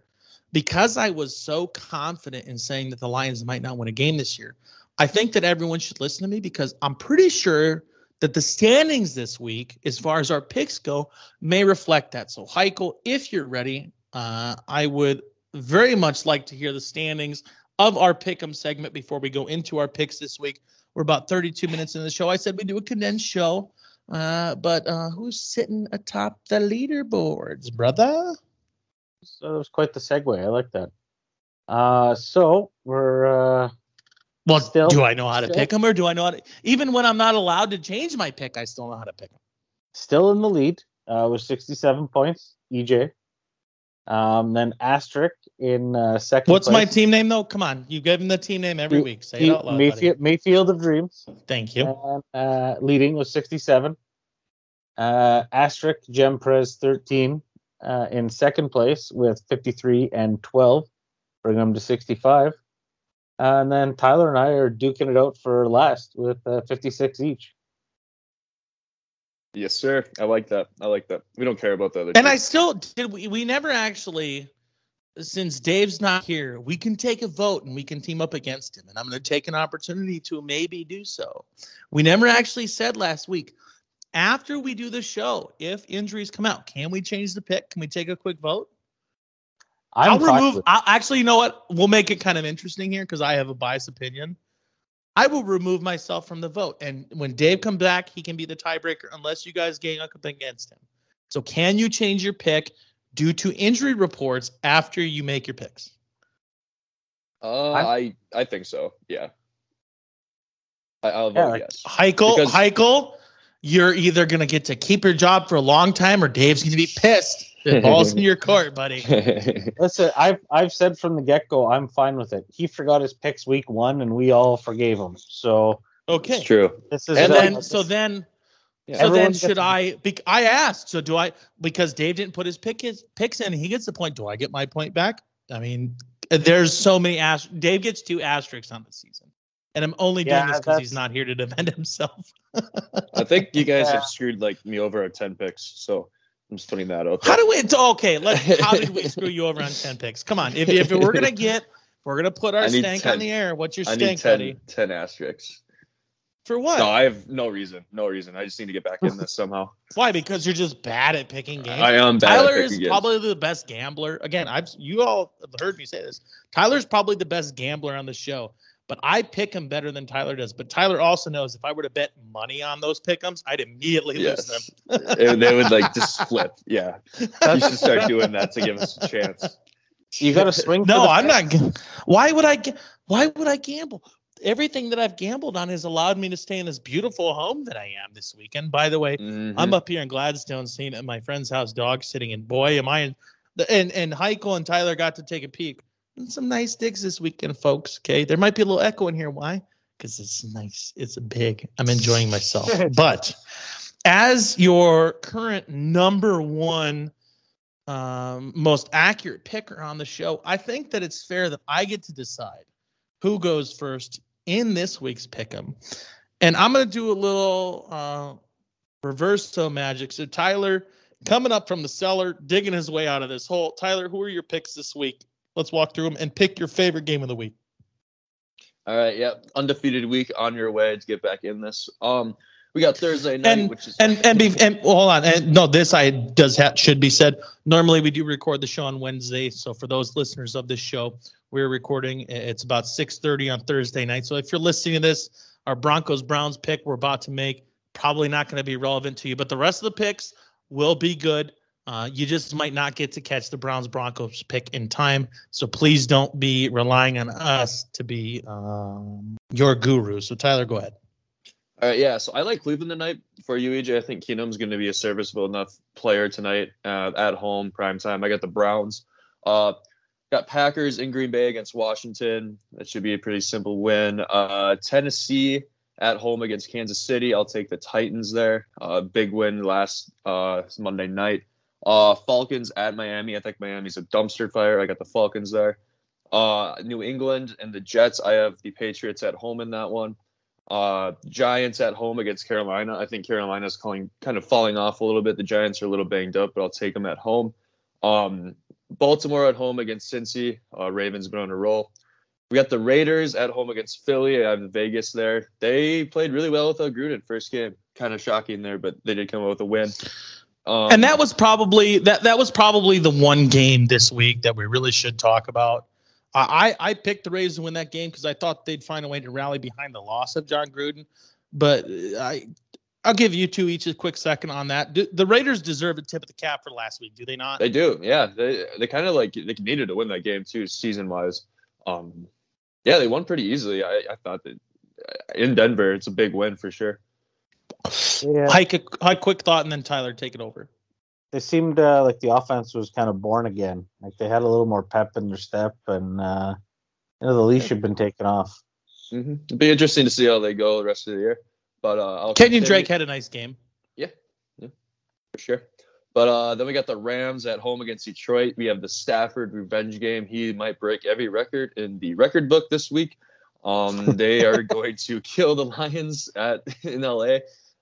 Because i was so confident in saying that the lions might not win a game this year i think that everyone should listen to me because i'm pretty sure that the standings this week as far as our picks go may reflect that. So heichel if you're ready uh, i would very much like to hear the standings of our pick'em segment before we go into our picks this week we're about 32 minutes into the show i said we do a condensed show uh, but uh, who's sitting atop the leaderboards, brother? So that was quite the segue. I like that. Uh, so we're uh, Well, Still- do I know how to still- pick them, or do I know how to? Even when I'm not allowed to change my pick, I still know how to pick them. still in the lead uh, with 67 points. EJ. Um, then Asterisk in uh, second. What's my team name though? Come on, you give him the team name every Me- week. Say it out loud, buddy. Mayfield, Mayfield of Dreams. Thank you. And, uh, leading was 67. Uh, Asterisk Gem Prez 13 uh, in second place with 53 and 12, bringing them to 65. and then Tyler and I are duking it out for last with uh, 56 each. Yes, sir. I like that. I like that. We don't care about the other. And I still did. We, we never actually, since Dave's not here, we can take a vote and we can team up against him. And I'm going to take an opportunity to maybe do so. We never actually said last week. After we do the show, if injuries come out, can we change the pick? Can we take a quick vote? I'm I'll remove. I'll, actually, you know what? We'll make it kind of interesting here because I have a biased opinion. I will remove myself from the vote, and when Dave comes back, he can be the tiebreaker unless you guys gang up against him. So, can you change your pick due to injury reports after you make your picks? Uh, I'm- I I think so. Yeah. I, I'll vote like- yes. Heichel, Because- Heichel, you're either gonna get to keep your job for a long time, or Dave's gonna be pissed. The ball's in your court, buddy. Listen, I've I've said from the get go, I'm fine with it. He forgot his picks week one, and we all forgave him. So Okay. it's true. this is And then, so then, Yeah. So then, should I? bec- I asked. So do I? Because Dave didn't put his pick his picks in. He gets the point. Do I get my point back? I mean, there's so many ast- Dave gets two asterisks on the season, and I'm only doing Yeah, this because he's not here to defend himself. I think you guys Yeah. have screwed like me over at ten picks, so I'm just putting that out. How do we? it's- Okay, let. How did we screw you over on ten picks? Come on. If if we're gonna get, if we're gonna put our stank 10. on the air. What's your I stank, need 10, buddy? 10 asterisks. For what? No, I have no reason. No reason. I just need to get back in this somehow. Why? Because you're just bad at picking games. I am bad Tyler at is picking games. Tyler is probably the best gambler. Again, I've you all have heard me say this. Tyler's probably the best gambler on the show, but I pick him better than Tyler does. But Tyler also knows if I were to bet money on those pickums, I'd immediately lose them. Yes. It- they would like just flip. Yeah. You should start doing that to give us a chance. you got to swing. for No, the I'm fence. not. Why would I? ga- Why would I gamble? everything that I've gambled on has allowed me to stay in this beautiful home that I am this weekend. By the way, Mhm. I'm up here in Gladstone, seeing at my friend's house, dog sitting, and boy, am I in. And and Heiko and Tyler got to take a peek. Some nice digs this weekend, folks. Okay, there might be a little echo in here. Why? Because it's nice. It's big. I'm enjoying myself. but as your current number one um, most accurate picker on the show, I think that it's fair that I get to decide who goes first in this week's pick'em. And I'm gonna do a little uh, reverse so magic. So Tyler, coming up from the cellar, digging his way out of this hole. Tyler, who are your picks this week? Let's walk through them and pick your favorite game of the week. All right, yeah, undefeated week on your way to get back in this. Um, we got Thursday night, And which is and and, be, and well, hold on. And no, this I does ha- should be said. Normally we do record the show on Wednesday. So for those listeners of this show, we're recording. It's about 6:30 on Thursday night. So if you're listening to this, our Broncos Browns pick we're about to make probably not going to be relevant to you, but the rest of the picks will be good. Uh, you just might not get to catch the Browns Broncos pick in time. So please don't be relying on us to be um, your guru. So Tyler, go ahead. All right, yeah. So I like Cleveland tonight for you, EJ. I think Keenum's going to be a serviceable enough player tonight uh, at home, prime time. I got the Browns. Uh, got Packers in Green Bay against Washington. That should be a pretty simple win. Uh, Tennessee at home against Kansas City. I'll take the Titans there. Uh, big win last uh, Monday night. Uh, Falcons at Miami. I think Miami's a dumpster fire. I got the Falcons there. Uh, New England and the Jets. I have the Patriots at home in that one. Uh, Giants at home against Carolina. I think Carolina's calling, kind of falling off a little bit. The Giants are a little banged up, but I'll take them at home. Um, Baltimore at home against Cincy. Uh, Ravens been on a roll. We got the Raiders at home against Philly. I have Vegas there. They played really well without Gruden first game. Kind of shocking there, but they did come out with a win. Um, and that was probably that that was probably the one game this week that we really should talk about. I I picked the Rays to win that game because I thought they'd find a way to rally behind the loss of Jon Gruden, but I I'll give you two each a quick second on that. Do, the Raiders deserve a tip of the cap for last week, do they not? They do, yeah. They they kind of like they needed to win that game too, season wise. Um, yeah, they won pretty easily. I, I thought that in Denver, it's a big win for sure. Yeah. Hike a, quick thought, and then Tyler take it over. They seemed uh, like the offense was kind of born again. Like they had a little more pep in their step, and uh, you know the leash had been taken off. Mm-hmm. It'd be interesting to see how they go the rest of the year. But uh, I'll Kenyon Drake had a nice game. Yeah, for sure. But uh, then we got the Rams at home against Detroit. We have the Stafford revenge game. He might break every record in the record book this week. Um, they are going to kill the Lions at in LA.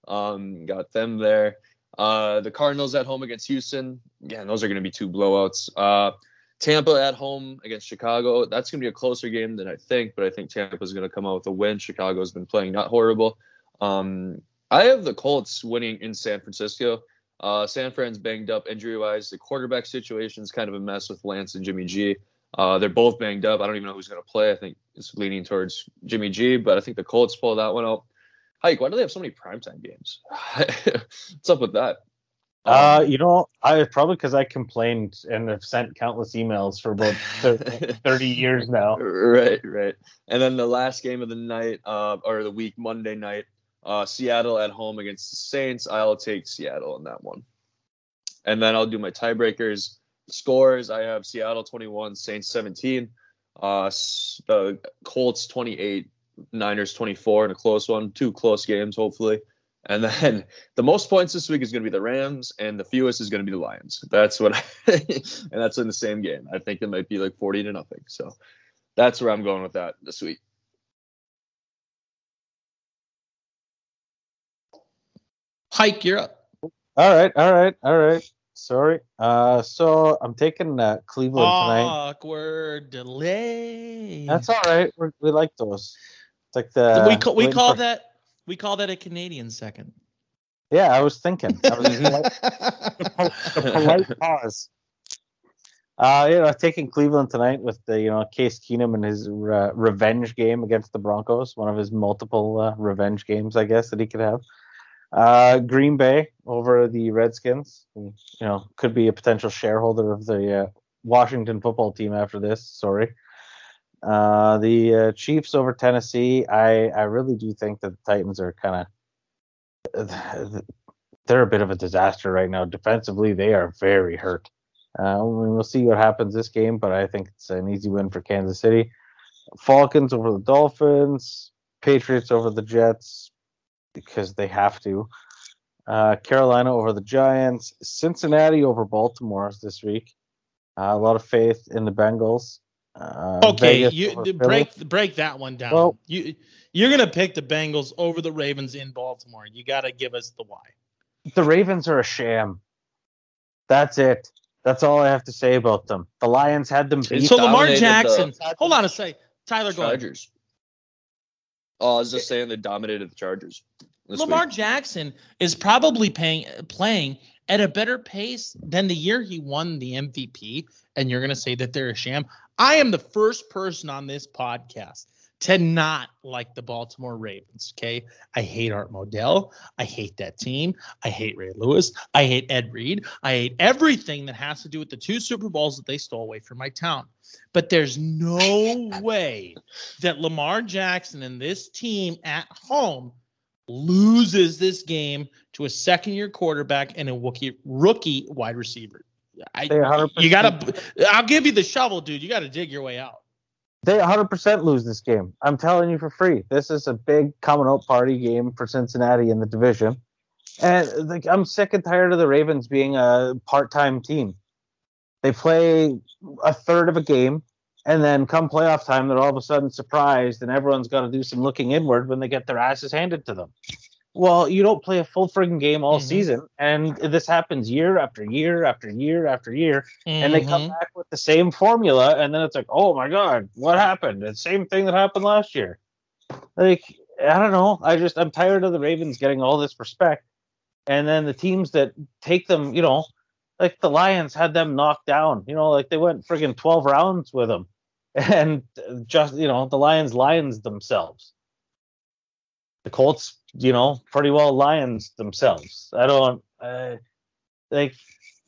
Um, got them there. Uh, the Cardinals at home against Houston. Yeah, those are going to be two blowouts. Uh, Tampa at home against Chicago. That's going to be a closer game than I think, but I think Tampa's going to come out with a win. Chicago's been playing not horrible. Um, I have the Colts winning in San Francisco. Uh, San Fran's banged up injury wise. The quarterback situation is kind of a mess with Lance and Jimmy G. Uh, they're both banged up. I don't even know who's going to play. I think it's leaning towards Jimmy G, but I think the Colts pull that one out. Hike, why do they have so many primetime games? What's up with that? Uh, you know, I probably because I complained and have sent countless emails for about thir- 30 years now. Right, right. And then the last game of the night, uh, or the week, Monday night, uh, Seattle at home against the Saints. I'll take Seattle in that one. And then I'll do my tiebreakers. Scores I have Seattle 21, Saints 17, uh, the Colts 28, Niners 24 in a close one. Two close games, hopefully. And then the most points this week is going to be the Rams, and the fewest is going to be the Lions. That's what, I, and that's in the same game. I think it might be like 40 to nothing. So that's where I'm going with that this week. Hike, you're up. All right, all right, all right. Sorry. Uh, so I'm taking uh, Cleveland tonight. Awkward delay. That's all right. We're, we like those. It's like the we call we call for- that we call that a Canadian second. Yeah, I was thinking. I was the polite pause. Uh, you know, taking Cleveland tonight with the you know Case Keenum and his uh, revenge game against the Broncos, one of his multiple uh, revenge games, I guess that he could have. Uh, Green Bay over the Redskins. You know, could be a potential shareholder of the uh, Washington football team after this. Sorry. Uh, the uh, Chiefs over Tennessee. I I really do think that the Titans are kind of they're a bit of a disaster right now. Defensively, they are very hurt. Uh, we'll see what happens this game, but I think it's an easy win for Kansas City. Falcons over the Dolphins, Patriots over the Jets because they have to. Uh, Carolina over the Giants, Cincinnati over Baltimore this week. Uh, a lot of faith in the Bengals. Uh, okay, you break break that one down. Well, you you're gonna pick the Bengals over the Ravens in Baltimore. You got to give us the why. The Ravens are a sham. That's it. That's all I have to say about them. The Lions had them beat. So Lamar Jackson. The, hold on a second. Tyler, Chargers. Oh, I was just saying they dominated the Chargers. Lamar week. Jackson is probably paying, playing at a better pace than the year he won the MVP, and you're going to say that they're a sham. I am the first person on this podcast to not like the Baltimore Ravens. Okay. I hate Art Modell. I hate that team. I hate Ray Lewis. I hate Ed Reed. I hate everything that has to do with the two Super Bowls that they stole away from my town. But there's no way that Lamar Jackson and this team at home loses this game to a second year quarterback and a rookie, rookie wide receiver. I, you gotta. I'll give you the shovel, dude. You got to dig your way out. They 100% lose this game. I'm telling you for free. This is a big coming out party game for Cincinnati in the division. And like, I'm sick and tired of the Ravens being a part-time team. They play a third of a game, and then come playoff time, they're all of a sudden surprised, and everyone's got to do some looking inward when they get their asses handed to them. Well, you don't play a full frigging game all mm-hmm. season, and this happens year after year after year after year, mm-hmm. and they come mm-hmm. back with the same formula, and then it's like, oh my god, what happened? The same thing that happened last year. Like, I don't know. I just I'm tired of the Ravens getting all this respect, and then the teams that take them, you know, like the Lions had them knocked down. You know, like they went friggin' 12 rounds with them, and just you know the Lions lions themselves. The Colts you know, pretty well Lions themselves. I don't uh, like.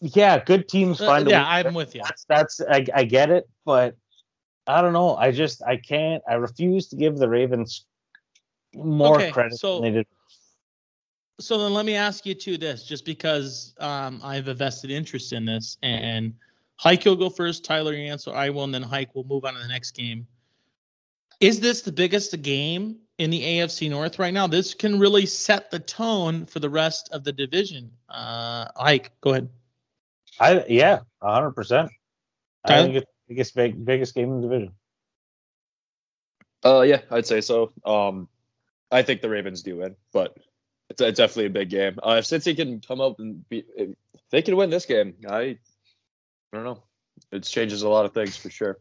Yeah, good teams uh, find. Uh, yeah, I'm with you. That's, that's I, I get it, but I don't know. I just I can't. I refuse to give the Ravens more okay, credit so, than they did. So then let me ask you to this, just because um, I have a vested interest in this, and Hike will go first, Tyler you answer, I will, and then Hike will move on to the next game. Is this the biggest game in the AFC North right now? This can really set the tone for the rest of the division. Uh, Ike, go ahead. I yeah, hundred percent. I think it's biggest big, biggest game in the division. Uh, yeah, I'd say so. Um, I think the Ravens do win, but it's, it's definitely a big game. Uh, if Cincy can come up and be, they can win this game. I, I don't know. It changes a lot of things for sure.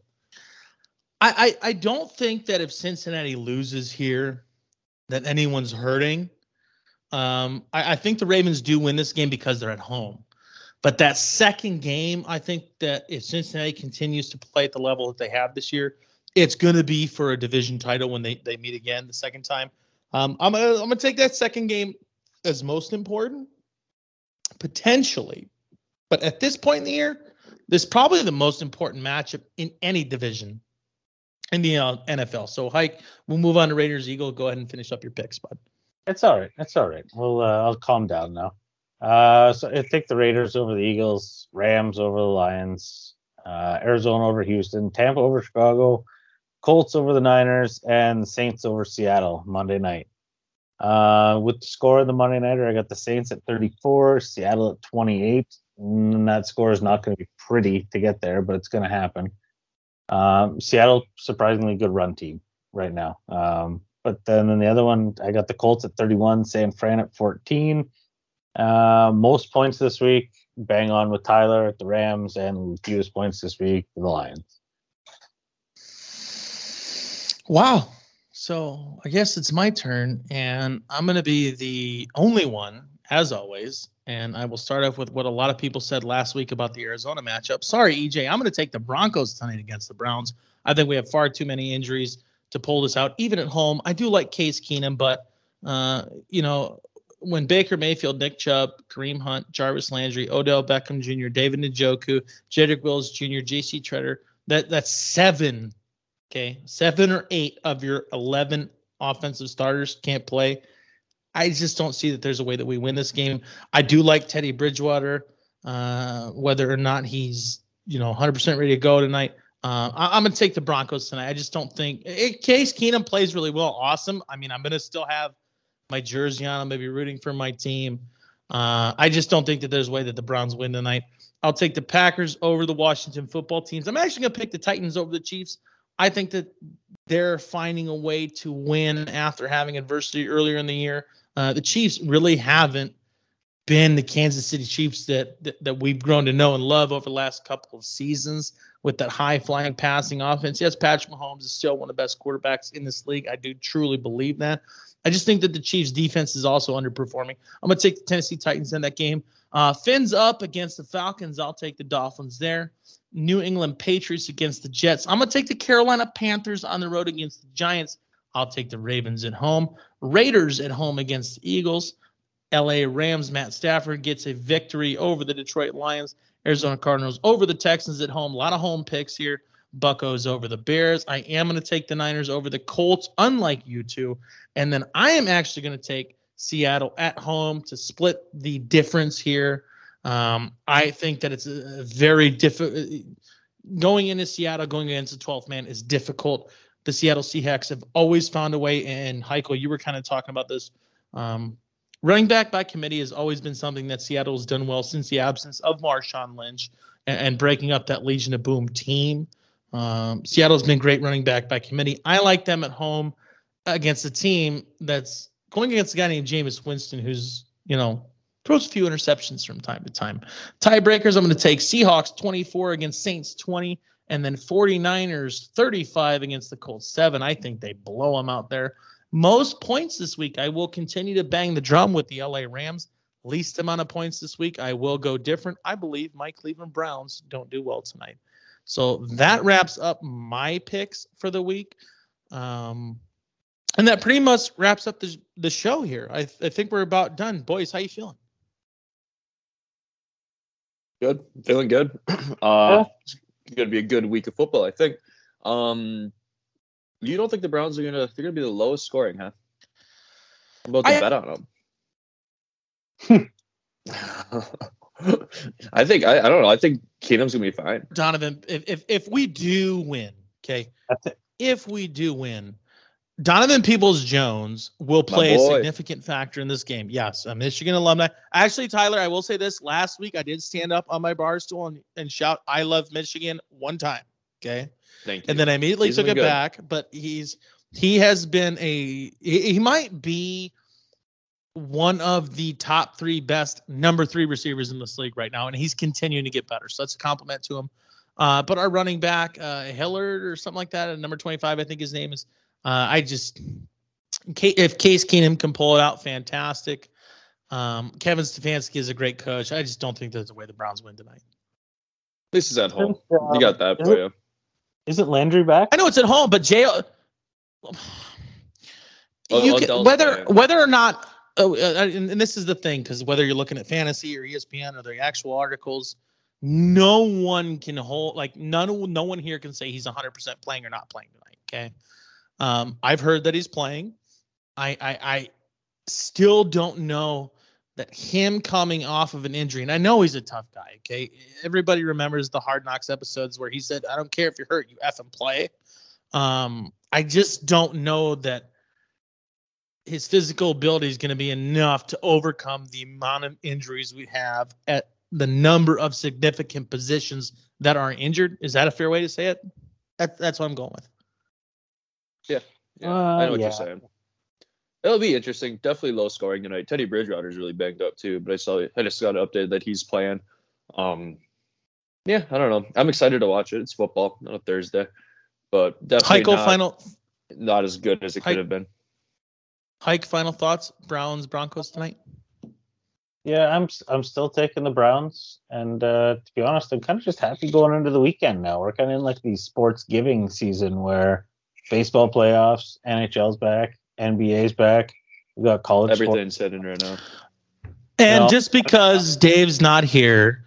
I, I, I don't think that if Cincinnati loses here, that anyone's hurting. Um, I, I think the Ravens do win this game because they're at home. But that second game, I think that if Cincinnati continues to play at the level that they have this year, it's going to be for a division title when they, they meet again the second time. Um, I'm gonna I'm gonna take that second game as most important, potentially. But at this point in the year, this is probably the most important matchup in any division in the uh, NFL. So, Hike, we'll move on to Raiders Eagle. Go ahead and finish up your picks, bud. It's all right. It's all right. Well, uh, I'll calm down now. Uh, so I think the Raiders over the Eagles, Rams over the Lions, uh, Arizona over Houston, Tampa over Chicago, Colts over the Niners, and Saints over Seattle Monday night. Uh, with the score of the Monday nighter, I got the Saints at 34, Seattle at 28. And that score is not going to be pretty to get there, but it's going to happen. Um, Seattle, surprisingly good run team right now. Um, but then in the other one, I got the Colts at 31, San Fran at 14. Uh, most points this week, bang on with Tyler at the Rams, and fewest points this week, the Lions. Wow. So I guess it's my turn, and I'm going to be the only one, as always, and I will start off with what a lot of people said last week about the Arizona matchup. Sorry, EJ, I'm going to take the Broncos tonight against the Browns. I think we have far too many injuries to pull this out, even at home. I do like Case Keenum, but uh, you know, when Baker Mayfield, Nick Chubb, Kareem Hunt, Jarvis Landry, Odell Beckham Jr., David Njoku, Jedrick Wills Jr., J.C. Tretter, that that's seven Okay, seven or eight of your 11 offensive starters can't play. I just don't see that there's a way that we win this game. I do like Teddy Bridgewater, uh, whether or not he's you know 100% ready to go tonight. Uh, I, am gonna take the Broncos tonight. I just don't think in case Keenum plays really well. Awesome. I mean, I'm gonna still have my jersey on. I'm gonna be rooting for my team. Uh, I just don't think that there's a way that the Browns win tonight. I'll take the Packers over the Washington football teams. I'm actually gonna pick the Titans over the Chiefs. I think that they're finding a way to win after having adversity earlier in the year. Uh, the Chiefs really haven't been the Kansas City Chiefs that, that, that we've grown to know and love over the last couple of seasons with that high flying passing offense. Yes, Patrick Mahomes is still one of the best quarterbacks in this league. I do truly believe that. I just think that the Chiefs defense is also underperforming. I'm gonna take the Tennessee Titans in that game. Uh, Fins up against the Falcons. I'll take the Dolphins there. New England Patriots against the Jets. I'm gonna take the Carolina Panthers on the road against the Giants. I'll take the Ravens at home. Raiders at home against the Eagles. LA Rams, Matt Stafford gets a victory over the Detroit Lions. Arizona Cardinals over the Texans at home. A lot of home picks here. Buckos over the Bears. I am going to take the Niners over the Colts, unlike you two. And then I am actually going to take Seattle at home to split the difference here. Um, I think that it's a very difficult. Going into Seattle, going against the 12th man is difficult. The Seattle Seahawks have always found a way. And Heiko, you were kind of talking about this um, running back by committee has always been something that Seattle has done well since the absence of Marshawn Lynch and, and breaking up that Legion of Boom team. Um, Seattle's been great running back by committee. I like them at home against a team that's going against a guy named Jameis Winston, who's, you know, throws a few interceptions from time to time. Tiebreakers, I'm going to take Seahawks 24 against Saints 20, and then 49ers 35 against the Colts 7. I think they blow them out there. Most points this week. I will continue to bang the drum with the LA Rams. Least amount of points this week. I will go different. I believe my Cleveland Browns don't do well tonight. So that wraps up my picks for the week. Um, and that pretty much wraps up the, the show here. I, I think we're about done. Boys, how you feeling? Good. Feeling good. Uh, It's going to be a good week of football, I think. Um, you don't think the Browns are gonna they're gonna be the lowest scoring, huh? I'm about to I, bet on them. I think I, I don't know. I think Keenum's gonna be fine. Donovan, if if, if we do win, okay, if we do win, Donovan Peoples Jones will play a significant factor in this game. Yes, a Michigan alumni. Actually, Tyler, I will say this: last week I did stand up on my bar stool and, and shout "I love Michigan" one time. Okay, Thank you. And then I immediately took it good. back. But he's he has been a he, he might be one of the top three best number three receivers in this league right now, and he's continuing to get better. So that's a compliment to him. Uh, but our running back, uh, Hillard or something like that, at number 25, I think his name is. Uh, I just, if Case Keenum can pull it out, fantastic. Um, Kevin Stefanski is a great coach. I just don't think there's a way the Browns win tonight. This is at home. You got that for you. Isn't Landry back? I know it's at home, but Jay. You can, whether whether or not, oh, uh, and, and this is the thing, because whether you're looking at fantasy or ESPN or the actual articles, no one can hold like none no one here can say he's 100% playing or not playing tonight. Okay, um, I've heard that he's playing. I, I I still don't know that him coming off of an injury, and I know he's a tough guy. Okay, everybody remembers the Hard Knocks episodes where he said, "I don't care if you're hurt, you and play." Um, I just don't know that his physical ability is going to be enough to overcome the amount of injuries we have at the number of significant positions that are injured. Is that a fair way to say it? That, that's what I'm going with. Yeah, yeah. Uh, I know what yeah. you're saying it'll be interesting. Definitely low scoring tonight. Teddy Bridgewater is really banged up too, but I saw I just got an update that he's playing. Um, yeah, I don't know. I'm excited to watch it. It's football on a Thursday, but definitely not, final not as good as it Hike, could have been. Hike, final thoughts. Browns Broncos tonight. Yeah, I'm I'm still taking the Browns, and uh, to be honest, I'm kind of just happy going into the weekend now. We're kind of in like the sports giving season where baseball playoffs, NHL's back, NBA's back. We got college. Everything's hitting right now. And just because Dave's not here,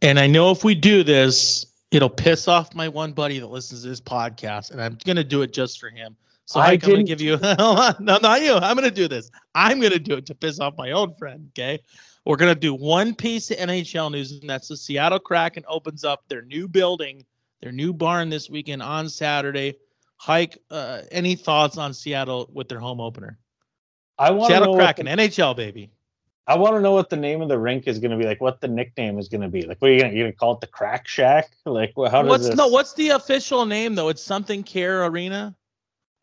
and I know if we do this, It'll piss off my one buddy that listens to this podcast, and I'm gonna do it just for him. So I I am gonna didn't- give you no, not you. I'm gonna do this. I'm gonna do it to piss off my own friend. Okay. We're gonna do one piece of NHL news, and that's the Seattle Kraken opens up their new building, their new barn this weekend on Saturday. Hike, uh, any thoughts on Seattle with their home opener? I want to know. Seattle What Kraken, the, NHL baby. I want to know what the name of the rink is going to be. Like, what the nickname is going to be. Like, what are you going to you gonna call it? The Crack Shack? Like, wha- how does What's this? no? What's the official name though? It's something Care Arena,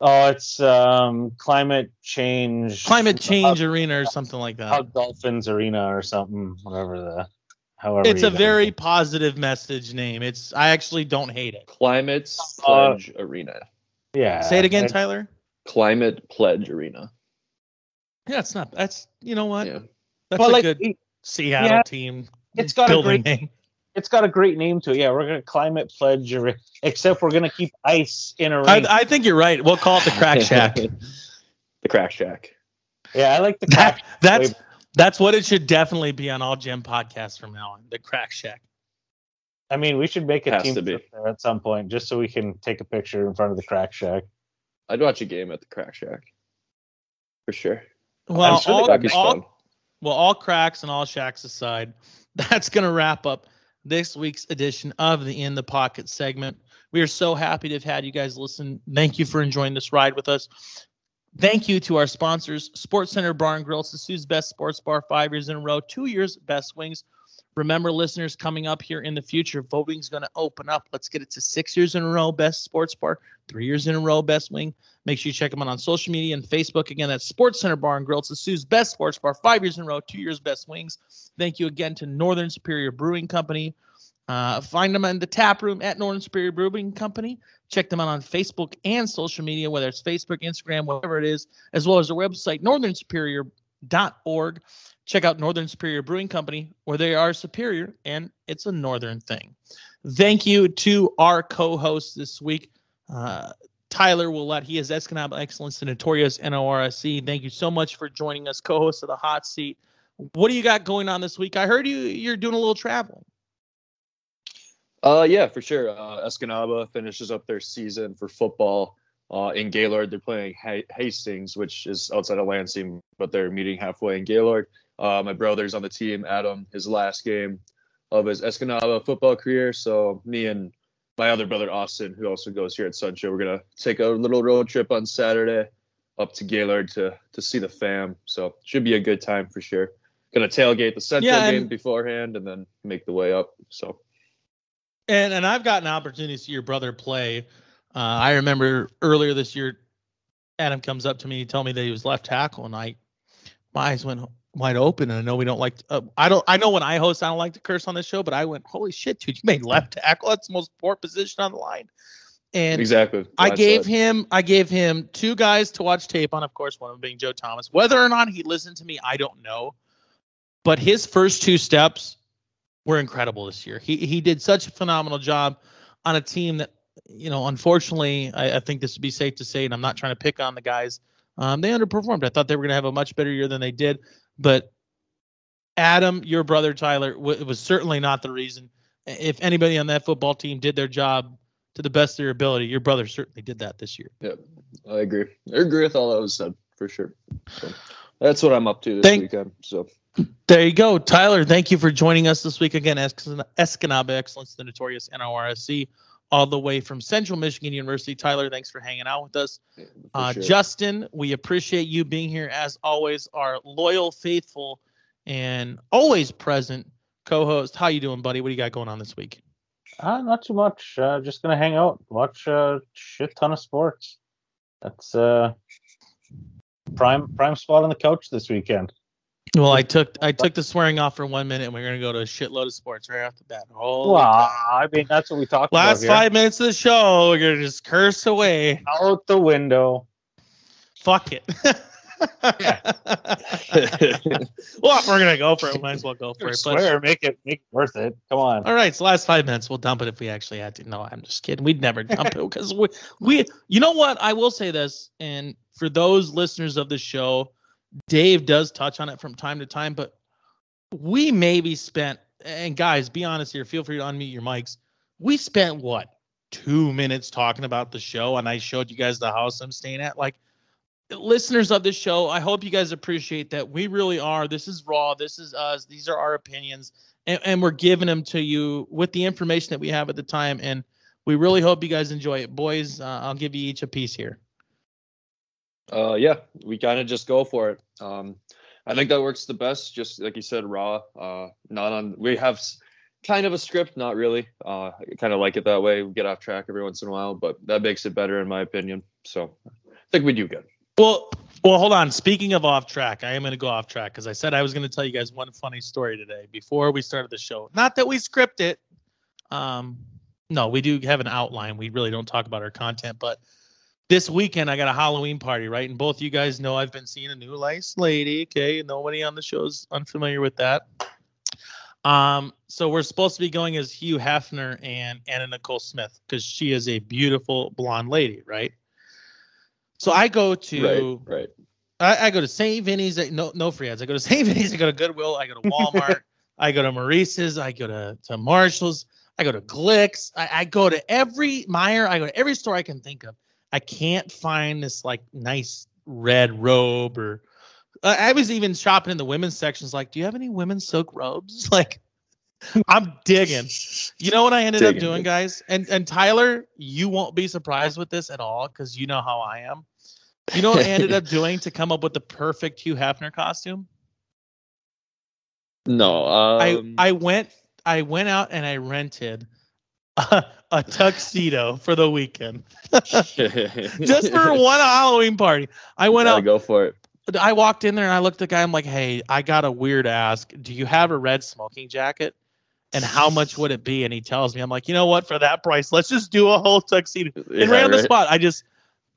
Oh, it's um climate change. Climate Change Arena, or something like that. Hug Dolphins Arena or something. Whatever the. However. It's a guys- very positive message name. It's I actually don't hate it. Climate Uh, Arena. Yeah. Say it again, It- Tyler. Climate Pledge Arena. Yeah, it's not. That's you know what? Yeah. That's But a like, good it- Seattle yeah, team. it's got a great name. it's got a great name to it. Yeah, we're gonna climate pledge, Arena, except we're gonna keep ice in a I, ring. I think you're right. We'll call it the Crack Shack. the Crack Shack. yeah, I like the That, crack. that's that's what it should definitely be on all Gem podcasts from now on. The Crack Shack. I mean, we should make a Has team to be. trip there at some point just so we can take a picture in front of the crack shack. I'd watch a game at the Crack Shack. For sure. Well, I'm sure all, that'd all- fun. well, all cracks and all shacks aside, that's going to wrap up this week's edition of the In the Pocket segment. We are so happy to have had you guys listen. Thank you for enjoying this ride with us. Thank you to our sponsors, Sports Center Bar and Grill, Soo's best sports bar, five years in a row, two years best wings. Remember, listeners, coming up here in the future, voting's going to open up. Let's get it to six years in a row, best sports bar, three years in a row, best wing. Make sure you check them out on social media and Facebook. Again, that's Sports Center Bar and Grill. It's the Soo's best sports bar, five years in a row, two years best wings. Thank you again to Northern Superior Brewing Company. Uh, find them in the tap room at Northern Superior Brewing Company. Check them out on Facebook and social media, whether it's Facebook, Instagram, whatever it is, as well as their website, northernsuperior.org. Check out Northern Superior Brewing Company, where they are superior and it's a northern thing. Thank you to our co-host this week, uh, Tyler Willett. He is Escanaba Excellence, the notorious NORSC. Thank you so much for joining us, co-host of the Hot Seat. What do you got going on this week? I heard you you're doing a little traveling. Uh, yeah, for sure. Uh, Escanaba finishes up their season for football uh, in Gaylord. They're playing ha- Hastings, which is outside of Lansing, but they're meeting halfway in Gaylord. Uh, my brother's on the team, Adam, his last game of his Escanaba football career. So me and my other brother, Austin, who also goes here at Sunshine, we're going to take a little road trip on Saturday up to Gaylord to, to see the fam. So should be a good time for sure. Going to tailgate the Central Yeah, game beforehand and then make the way up. So And and I've gotten opportunities to see your brother play. Uh, I remember earlier this year, Adam comes up to me, told me that he was left tackle, and I my eyes went wide open. And I know we don't like. To, uh, I don't. I know when I host, I don't like to curse on this show, but I went, "Holy shit, dude! You made left tackle. That's the most poor position on the line." And exactly. I gave him I gave him two guys to watch tape on, of course, one of them being Joe Thomas. Whether or not he listened to me, I don't know. But his first two steps were incredible this year. He he did such a phenomenal job on a team that, you know, unfortunately, I, I think this would be safe to say, and I'm not trying to pick on the guys. Um, they underperformed. I thought they were going to have a much better year than they did. But Adam, your brother Tyler, w- was certainly not the reason. If anybody on that football team did their job to the best of their ability, your brother certainly did that this year. Yeah, I agree. I agree with all that was said for sure. So that's what I'm up to this Thank- weekend. So There you go, Tyler. Thank you for joining us this week again. Escan- Escanaba Excellence, the notorious NORSC, all the way from Central Michigan University. Tyler, thanks for hanging out with us. Uh, sure. Justin, we appreciate you being here as always. Our loyal, faithful, and always present co-host. How you doing, buddy? What do you got going on this week? Uh, not too much. Uh, just gonna hang out, watch a shit ton of sports. That's uh prime prime spot on the couch this weekend. Well, I took I took the swearing off for one minute, and we're gonna go to a shitload of sports right off the bat. Holy Well, cow. I mean that's what we talked Last about here. five minutes of the show, we're gonna just curse away. Out the window. Fuck it. well, if we're gonna go for it, might as well go for it. But, swear, make it make it worth it. Come on. all right, so last five minutes, we'll dump it if we actually had to. No, I'm just kidding. We'd never dump it because we, we, you know what? I will say this, and for those listeners of the show, Dave does touch on it from time to time, but we maybe spent, and guys, be honest here. Feel free to unmute your mics. we spent what two minutes talking about the show, and I showed you guys the house I'm staying at. Like, listeners of this show, I hope you guys appreciate that we really are. This is raw. This is us. These are our opinions, and, and we're giving them to you with the information that we have at the time. And we really hope you guys enjoy it, boys. Uh, I'll give you each a piece here. Uh, yeah, we kind of just go for it. Um, I think that works the best. Just like you said, raw. Uh, not on. We have kind of a script, not really. Uh, I kind of like it that way. We get off track every once in a while, but that makes it better in my opinion. So I think we do good. Well, well, hold on. Speaking of off track, I am going to go off track because I said I was going to tell you guys one funny story today before we started the show. Not that we script it. Um, no, we do have an outline. We really don't talk about our content, but this weekend I got a Halloween party, right? And both you guys know I've been seeing a new nice lady. Okay, nobody on the show's unfamiliar with that. Um, so we're supposed to be going as Hugh Hefner and Anna Nicole Smith because she is a beautiful blonde lady, right? So I go to Right, right. I, I go to St. Vinny's. No, no free ads. I go to St. Vinny's. I go to Goodwill. I go to Walmart. I go to Maurice's. I go to, to Marshalls. I go to Glicks. I, I go to every Meijer. I go to every store I can think of. I can't find this like nice red robe or. I I was even shopping in the women's sections. Like, do you have any women's silk robes? Like, I'm digging. You know what I ended up doing, guys? And and Tyler, you won't be surprised with this at all because you know how I am. You know what I ended up doing to come up with the perfect Hugh Hefner costume? No. Um, I I went I went out and I rented a, a tuxedo for the weekend just for one Halloween party. I went out. go for it. I walked in there and I looked at the guy. I'm like, "Hey, I got a weird ask. Do you have a red smoking jacket? And how much would it be?" And he tells me, "I'm like, you know what? For that price, let's just do a whole tuxedo." Yeah, and right on the spot, I just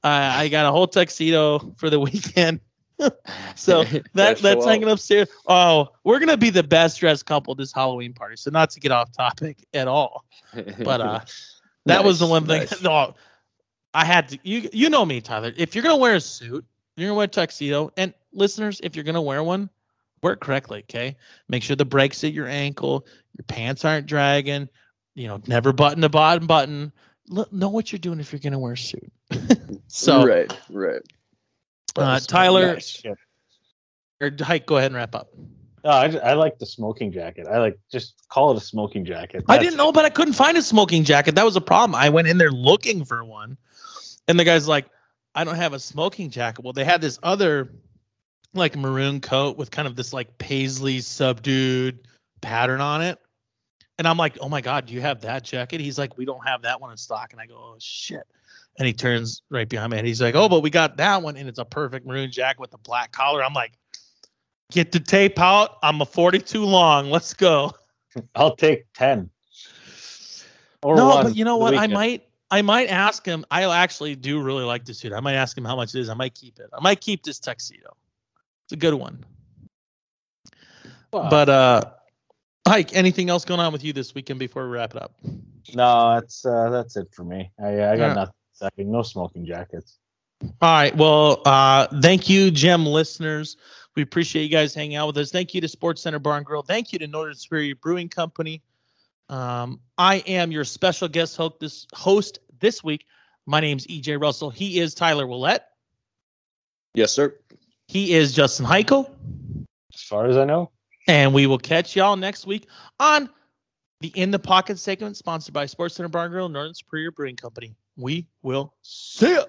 uh, I got a whole tuxedo for the weekend. So that that's hanging upstairs. Oh, we're gonna be the best dressed couple this Halloween party. So not to get off topic at all, but uh, that was the one thing. nice. No, I had to. You you know me, Tyler. If you're gonna wear a suit, you're gonna wear a tuxedo. And listeners, if you're gonna wear one, wear it correctly. Okay, make sure the brakes at your ankle, your pants aren't dragging. You know, never button the bottom button. L- know what you're doing if you're gonna wear a suit. so, right, right. Uh, Tyler, Nice. or Hike, go ahead and wrap up. No, I, ju- I like the smoking jacket. I like just call it a smoking jacket. I didn't know, but I couldn't find a smoking jacket. That was a problem. I went in there looking for one, and the guy's like, "I don't have a smoking jacket." Well, they had this other, like maroon coat with kind of this like paisley subdued pattern on it, and I'm like, "Oh my god, do you have that jacket?" He's like, "We don't have that one in stock," and I go, "Oh shit." And he turns right behind me and he's like, "Oh, but we got that one, and it's a perfect maroon jacket with a black collar." I'm like, "Get the tape out. I'm a 42 long. Let's go." I'll take ten. Or no, one but you know what? I might I might ask him. I actually do really like this suit. I might ask him how much it is. I might keep it. I might keep this tuxedo. It's a good one. Well, But uh Hike, anything else going on with you this weekend before we wrap it up? no, that's uh, that's it for me. I I got Yeah. nothing. Second, no smoking jackets. All right. Well, uh, thank you, Gem listeners. We appreciate you guys hanging out with us. Thank you to Sports Center Bar and Grill. Thank you to Northern Superior Brewing Company. Um, I am your special guest host this, host this week. My name's EJ Russell. He is Tyler Willett. Yes, sir. He is Justin Heichel. As far as I know. And we will catch y'all next week on the In the Pocket segment sponsored by Sports Center Bar and Grill, Northern Superior Brewing Company. We will see ya.